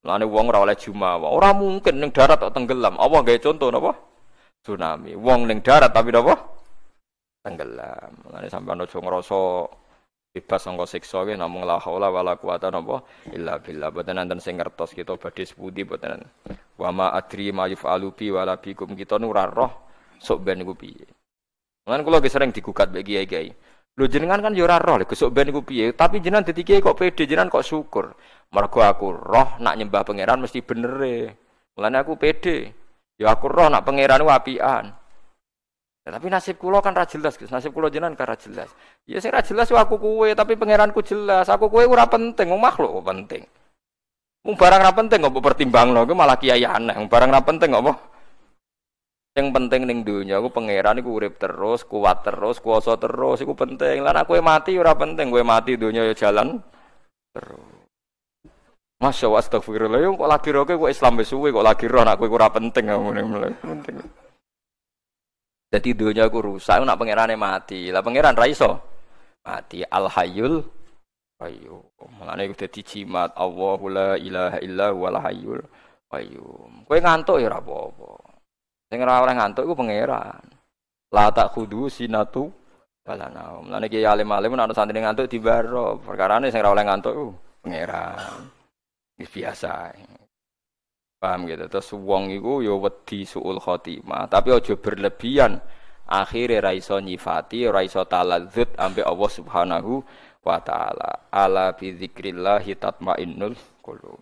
Lane wong ora oleh jumawa. Ora mungkin ning darat kok tenggelam. Allah gawe contoh napa? tsunami. Wong ning darat tapi napa? Tenggelam. Mulane sampean aja ngrasa bebas sangka siksa ki namung la haula wala quwata napa illa billah. Boten nanten sing ngertos kita badhe sepundi boten. Wa ma adri ma yufalu bi wala bikum kita nu roh sok ben iku piye. Mulane kula sering digugat mbek kiai-kiai. Lho jenengan kan yo ora roh lho sok ben iku piye, tapi jenengan dadi kiai kok pede, jenengan kok syukur. Mergo aku roh nak nyembah pangeran mesti bener e. Mulane aku pede. Ya aku roh nak pangeran wapian. Ya, tapi nasib kulo kan ra jelas, Gus. Nasib kulo jenengan kan ra jelas. Ya sing ra jelas aku kue, tapi pangeranku jelas. Aku kue ora penting, wong makhluk penting. Wong barang ra penting kok pertimbangno, ku malah kiai aneh. Wong barang ra penting kok Yang penting ning dunia aku pangeran iku urip terus, kuat terus, kuasa terus, iku penting. Lan aku mati ora penting, gue mati dunia ya jalan terus. Masya Allah astagfirullah kok lagi roh kok Islam wis kok lagi roh nak kowe ora penting ngene penting. Jadi dunia aku rusak nak pangerane mati. Lah pangeran ra iso mati al hayyul qayyum. Mulane kudu dadi jimat Allahu la ilaha illa huwal hayyul qayyum. Kowe ngantuk ya ora apa-apa. Sing ora oleh ngantuk iku pangeran. La tak khudu sinatu balana. Mulane ki alim-alim nek santri ngantuk dibaro. Perkarane sing ora oleh ngantuk iku pangeran biasa paham gitu. Terus wong iku ya wedi suul khotimah. Tapi aja berlebihan. Akhirnya raiso nyifati raiso taladzut ambek Allah subhanahu wa ta'ala. Ala bi dzikrillahi tatmainnul qulub.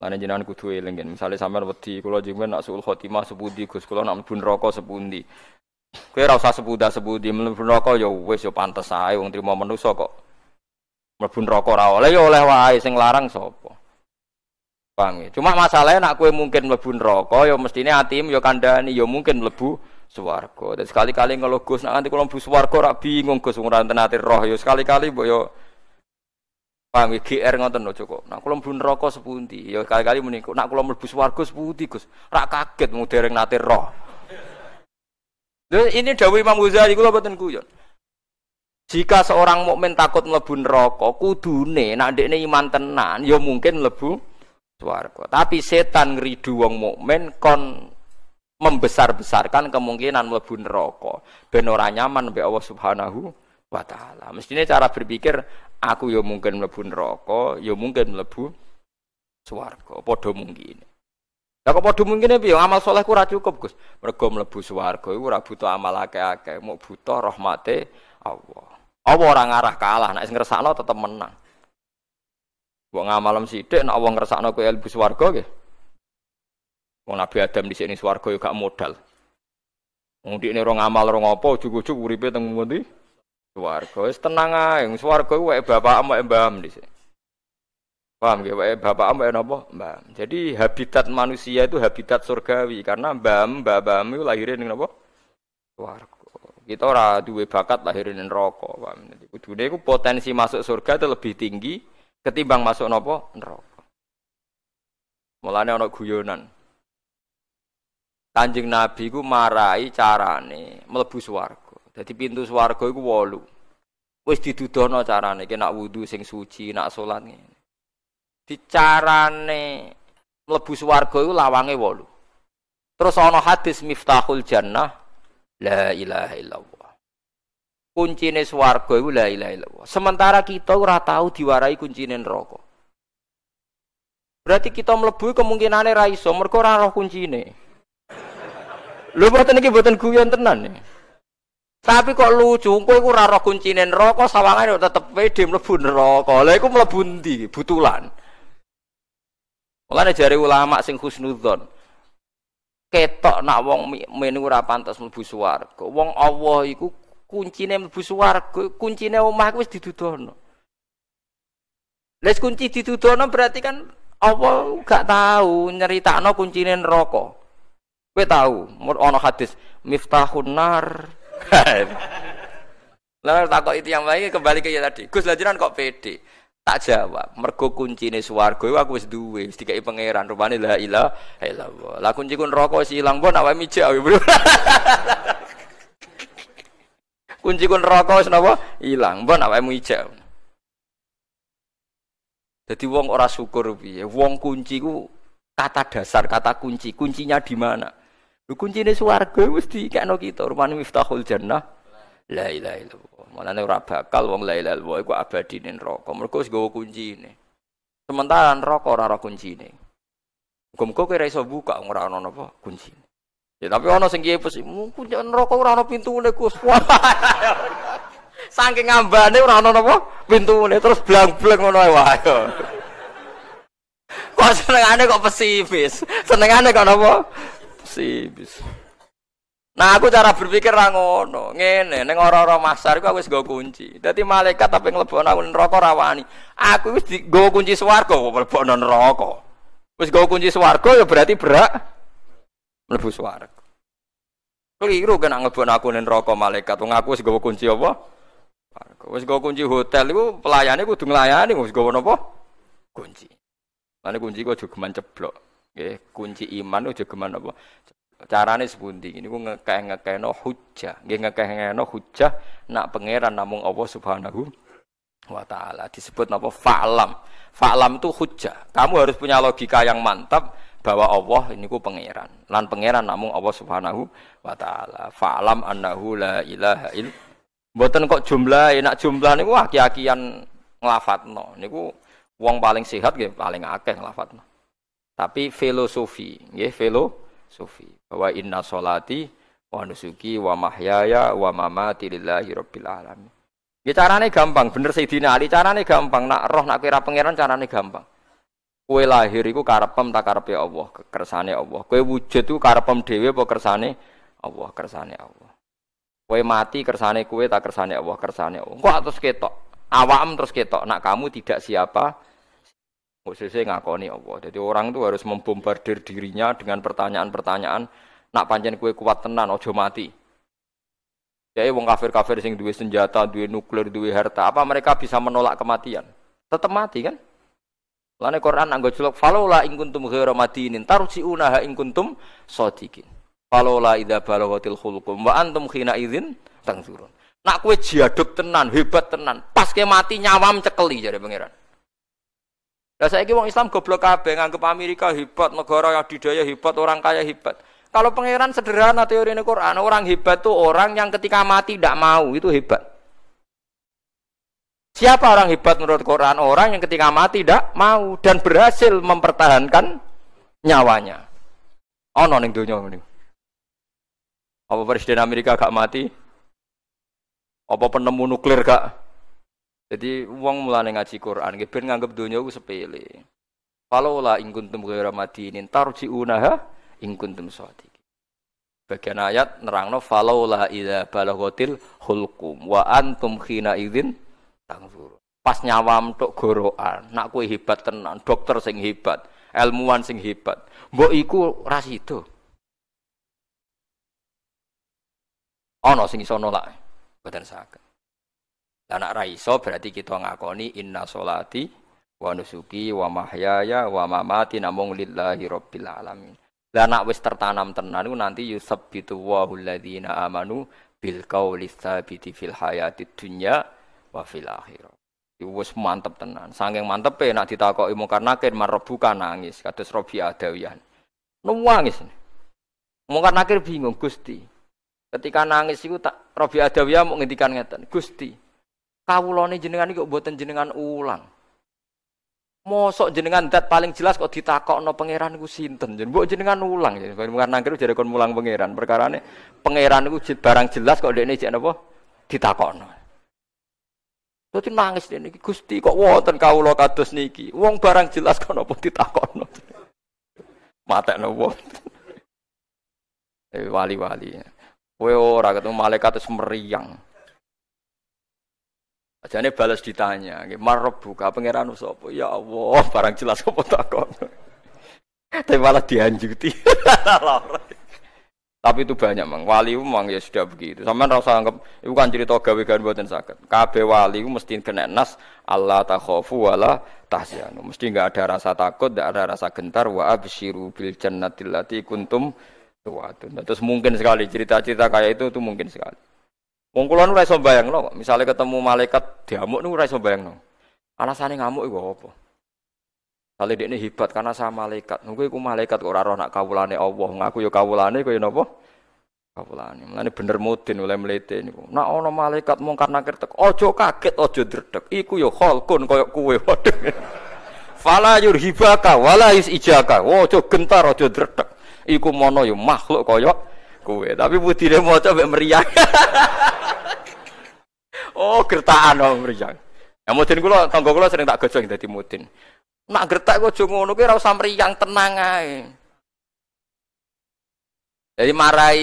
Lan jenengan kudu eling misalnya sampean wedi kula jenengan nak suul khotimah sepundi Gus? Kula nak mlebu neraka sepundi? Kowe ora usah sepuda sepundi mlebu neraka ya wis ya pantes wong trimo manusa kok. Mlebu neraka ora oleh ya oleh wae. Sing larang sapa Paham ya? Cuma masalahnya nak kue mungkin mlebu neraka ya mestine atim ya kandhani ya mungkin mlebu swarga. Dan sekali-kali ngeluh Gus nak nanti kalau mlebu swarga ora bingung Gus ora enten roh ya sekali-kali mbok yo paham ya GR ngoten lho cukup. Nak kula mlebu neraka sepundi ya kali-kali muni nak kula mlebu swarga sepundi Gus. Ora kaget mung dereng nate roh. ini dawuh Imam Ghazali kula boten guyon. Jika seorang mukmin takut mlebu neraka, kudune nak ndekne iman tenan ya mungkin mlebu swarga. Tapi setan ngridu wong mukmin kon membesar-besarkan kemungkinan mlebu neraka ben ora nyaman mbek Allah Subhanahu wa taala. Mestine cara berpikir aku ya mungkin mlebu neraka, ya mungkin mlebu swarga. Padha mungkin. Lah kok padha mungkin piye amal saleh ku ora cukup, Gus. Mergo mlebu swarga iku ora butuh amal akeh-akeh, mau butuh rahmate Allah. Allah ora ngarah kalah, nek sing ngersakno tetep menang. Wong ngamalem sithik nek Allah ngersakno kowe mlebu swarga nggih. Wong Nabi Adam di sini swarga yo gak modal. Wong ini rong amal rong apa ujug-ujug uripe teng ngendi? Swarga. Wis tenang ae, swarga kuwi bapak mbak mbam di sini. Paham wae bapak mbak napa? Mbam. Jadi habitat manusia itu habitat surgawi karena mbam, mbam itu lahirin ning napa? Swarga. Kita ora duwe bakat lahirin neraka, paham. Jadi kudune iku potensi masuk surga itu lebih tinggi ketimbang masuk napa? Neraka. Mulane ana guyonan. Kanjeng Nabi ku marai carane mlebu swarga. Dadi pintu swarga iku wolu. Wis didudono carane ki nak wudu sing suci, nak salat ngene. Dicarane mlebu swarga iku lawange wolu. Terus ana hadis Miftahul Jannah la ilaha illallah. Kuncine swarga iku la ilaha illallah. Sementara kita ora tahu diwarai kuncine neraka. Berarti kita mlebu kemungkinane ra iso mergo ora roh kuncine. Lho mboten iki mboten guyon tenan nih. Tapi kok lucu, kowe iku ora roh kuncine neraka, sawangane tetep pede mlebu neraka. Lah iku mlebu ndi? Butulan. Mulane jare ulama sing husnudzon. Ketok nak wong men ora pantes mlebu swarga. Wong Allah iku kuncine mlebu swarga, kuncine omah wis didudono. Les kunci didudono berarti kan Allah gak tahu nyeritakno kuncine neraka. Kowe tahu, ana hadis miftahun nar. (laughs) Lah takok itu yang lain kembali ke ya tadi. Gus lajaran kok pede. Tak jawab, mergo kuncine swarga iku aku wis duwe, wis dikai pangeran. Rupane la ilaha illallah. Lah kunci ku neraka wis ilang pun awake mijak. (laughs) kunci ku neraka wis napa? Ilang. Mbon awake mijak. Jadi wong ora syukur piye. Wong kunci ku kata dasar, kata kunci. Kuncinya di mana? Lu kuncine swarga wis dikekno kita, rupane miftahul jannah. La ilaha illallah. Mulane ora bakal wong la ilaha illallah iku abadi ning neraka. Mergo wis gawa kuncine. Sementara neraka ora ora kuncine. Muga-muga kowe iso buka ora ana napa kuncine. Ya tapi ana sing kiye pes, kunci neraka ora ana pintune Gus. (laughs) Saking ngambane ora ana napa pintune terus blang-blang ngono wae. Kok senengane kok pesimis. Senengane kok napa? Pesimis. Nah aku cara berpikir ra ngono. Ngene ning ora-ora masar iku aku wis nggo kunci. Dadi malaikat tapi nglebokno aku neraka ra wani. Aku wis nggo kunci swarga kok mlebokno neraka. Wis nggo kunci swarga ya berarti berak mlebu swarga. Keliru kan nglebokno aku ning neraka malaikat. Wong aku wis nggo kunci apa? Swarga. Wis nggo kunci hotel iku pelayane kudu nglayani wis nggo napa? Kunci. Mane kunci kok juga ceblok. Nggih, kunci iman aja geman apa? Carane sepundi? Niku ngekeh-ngekehno hujjah. Nggih ngekeh-ngekehno hujjah nak pangeran namung Allah Subhanahu wa taala. Disebut napa? Fa'lam. Fa'lam itu hujjah. Kamu harus punya logika yang mantap bahwa Allah ini ku pangeran. Lan pangeran namung Allah Subhanahu wa taala. Fa'lam annahu la ilaha ill. Mboten kok jumlah, enak jumlah niku aki-akian nglafatno. Niku wong paling sehat nggih paling akeh nglafatno. Tapi filosofi, ya filosofi bahwa inna solati wa nusuki wa mahyaya wa mamati lillahi rabbil alamin. Ya carane gampang, bener Sayyidina Ali carane gampang. Nak roh nak kira pangeran carane gampang. Kue lahir iku karepem tak karepe Allah, kersane Allah. Kue wujud iku karepem dhewe apa kersane Allah, kersane Allah. Kue mati kersane kue tak kersane Allah, kersane Allah. Kok terus ketok. Awam terus ketok nak kamu tidak siapa khususnya ngakoni Allah. Jadi orang itu harus membombardir dirinya dengan pertanyaan-pertanyaan. Nak panjang kue kuat tenan, ojo mati. Jadi wong kafir-kafir sing duwe senjata, duwe nuklir, duwe harta, apa mereka bisa menolak kematian? Tetap mati kan? Lane Quran anggo celok falola ing kuntum ghairu madinin tarjiuna ha ing kuntum shadiqin. Falola idza balaghatil khulqum wa antum khina idzin tangsurun. Nak kue jiaduk tenan, hebat tenan, pas ke mati nyawam cekeli jare pangeran. Lah saiki wong Islam goblok kabeh nganggep Amerika hebat, negara yang didaya hebat, orang kaya hebat. Kalau pangeran sederhana teori ini Quran, orang hebat tuh orang yang ketika mati tidak mau, itu hebat. Siapa orang hebat menurut Quran? Orang yang ketika mati tidak mau dan berhasil mempertahankan nyawanya. Oh, noning dunia ini. Apa presiden Amerika gak mati? Apa penemu nuklir gak? Jadi uang mulai ngaji Quran, ben nganggep dunia itu sepele. Kalau lah ingkun temu kira mati ini tarji unaha ingkun temu sawati. Bagian ayat nerangno falau lah ida balaghotil hulkum wa antum khina idin tangzur. Pas nyawam tok gorokan, nak kue hebat tenan, dokter sing hebat, ilmuwan sing hebat. Mbok iku ra sida. Ana sing iso nolak. Mboten saged. Lah nak ra iso berarti kita ngakoni inna sholati wa nusuki wa mahyaya wa mamati namung lillahi rabbil alamin. Lah nak wis tertanam tenan nanti yusabbitu wa alladziina amanu bil qauli tsabiti fil hayatid dunya wa fil akhirah. Wis mantep tenan. Saking mantepe nak ditakoki mungkar nakir marebuka nangis kados Robi Adawiyan. Nangis. Mungkar nakir bingung Gusti. Ketika nangis iku tak Robi Adawiyah mau ngendikan ngeten, Gusti. Kawulane jenengan iki kok mboten jenengan ulang. Mosok jenengan dat paling jelas kok ditakokno pangeran iku sinten? Mbok jenengan ulang ya. Mungkar nakir jare kon mulang pangeran. Perkarane pangeran iku barang jelas kok dekne jek napa ditakokno. Dadi nangis dene iki Gusti kok wonten kawula kados niki. Wong barang jelas kok napa ditakono. Matekno wong. Eh wali-wali. Kowe ora ketemu malaikat terus meriang. Ajane balas ditanya, marab buka pangeran sapa? Ya Allah, barang jelas apa takon. Tapi malah dianjuti. (laughs) Tapi itu banyak mang. Wali mang ya sudah begitu. Sama rasa anggap itu kan cerita gawe gawe buatan sakit. Kabe wali mesti kena nas Allah takhofu wala tahsyanu. Mesti nggak ada rasa takut, nggak ada rasa gentar. Wa abshiru bil jannatil lati kuntum tuwatun. Terus mungkin sekali cerita-cerita kayak itu itu mungkin sekali. Wong kula nu iso bayangno ketemu malaikat diamuk nu ora iso bayangno. Alasane ngamuk iku apa? Kali ini hebat karena sama malaikat. Nunggu iku malaikat kok ora roh nak kawulane Allah. Ngaku ya kawulane kaya napa? Kawulane. Mulane bener mudin oleh mlete niku. Nak ana malaikat mungkar nakir tek, aja kaget, aja dredeg. Iku ya khalqun kaya kowe. (laughs) Fala yurhibaka wala isijaka. Aja gentar, aja dredeg. Iku mono ya makhluk kaya kowe. Tapi budine maca mek meriang. (laughs) oh, gertakan oh meriang. Ya mudin kula tangga kula sering tak gojong dadi mudin. Nak gertak kok aja ngono kuwi ora usah mriyang tenang ae. Jadi marai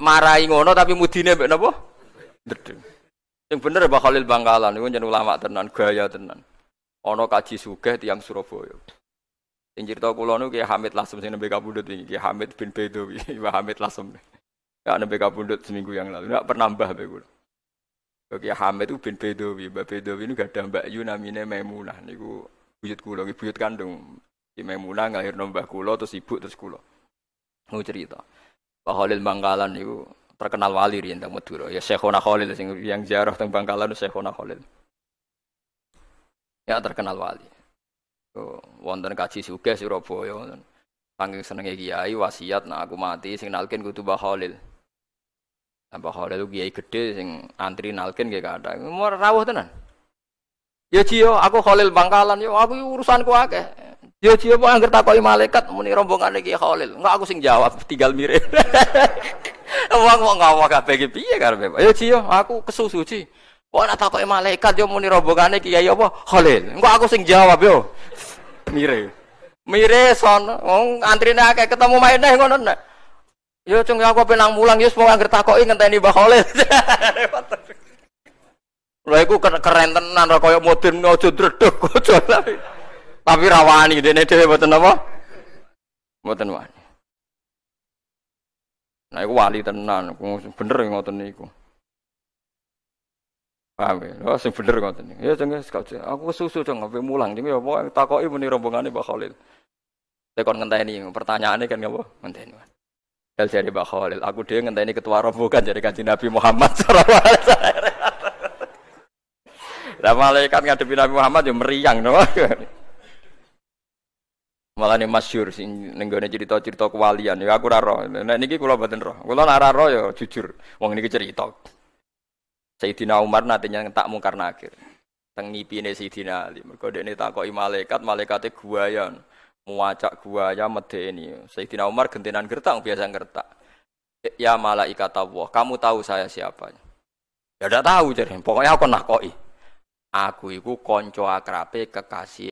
marai ngono tapi mudine mbek napa? Ndedeng. Sing bener Mbah Khalil Bangkalan niku jeneng ulama tenan, gaya tenan. Ana kaji sugih tiyang Surabaya. Sing cerita kula niku Ki Hamid Lasem sing nembe kabundut iki, Ki Hamid bin Bedowi, (laughs) Mbah Hamid Lasem. Ya nembe kabundut seminggu yang lalu, enggak pernah mbah mbek kula. Ki Hamid itu bin Bedowi, Mbah Bedowi niku gadah Mbak Yu namine Maimunah niku buyut kula, buyut kandung. Ki Maimunah nglahirno mbah kula terus ibu terus kula. Mau cerita. Pak Khalil Bangkalan itu terkenal wali riyen teng Madura. Ya Syekhona Khalil sing yang ziarah teng Bangkalan Syekhona Khalil. Ya terkenal wali. Oh, wonten kaji sugih Surabaya wonten. Saking senenge kiai wasiat nak aku mati sing nalkin kudu Mbah Khalil. Mbah Khalil kiai gede sing antri nalkin nggih kathah. Mau rawuh tenan. Ya Cio, aku Khalil Bangkalan yo, aku urusanku akeh. Ya Cio kok angger takoki malaikat muni rombongan iki Khalil. Enggak aku sing jawab, tinggal mirip. (laughs) Wong wong ngawak kabeh iki piye karepe? Ya Cio, aku kesusu Ci. Kok ana takoki malaikat yo muni rombongan iki kiai apa? Khalil. Enggak aku sing jawab yo. Mire. Mire son, wong antrine akeh ketemu maine ngono nek. Yo cung aku penang mulang yo wong angger takoki ngenteni Mbah Khalil. (laughs) Lha iku keren tenan ora kaya modern aja dredeg. (laughs) Tapi rawani dene dhewe mboten apa? Mboten wani. Nah iku wali tenan, bener ngoten niku. Paham ya? Oh, sing bener ngoten niku. Ya jenenge aku susu jeng ngape mulang jenenge apa takoki muni rombongane Mbak Khalil. Tekon ngenteni pertanyaane kan ngapa? Ngenteni. Dal jari Mbak Khalil, aku dhewe ngenteni ketua rombongan jadi kanjeng Nabi Muhammad (laughs) sallallahu alaihi wasallam. Lah malaikat ngadepi Nabi Muhammad ya meriang no. Malah nih masyur sing nenggone cerita-cerita kewalian ya aku raro. Nek niki kula mboten roh. Kula nek raro ya jujur. Wong niki cerita. Sayyidina Umar nantinya tak mungkar nakir. Teng ngipine Sayyidina Ali. Mergo dekne takoki malaikat, malaikate guayan. Muacak guaya medeni. Sayyidina Umar gentenan gertak biasa gertak. Ya malaikat Allah, kamu tahu saya siapa? Ya udah tahu jadi. Pokoknya aku nakoki. Aku iku konco akrabe kekasih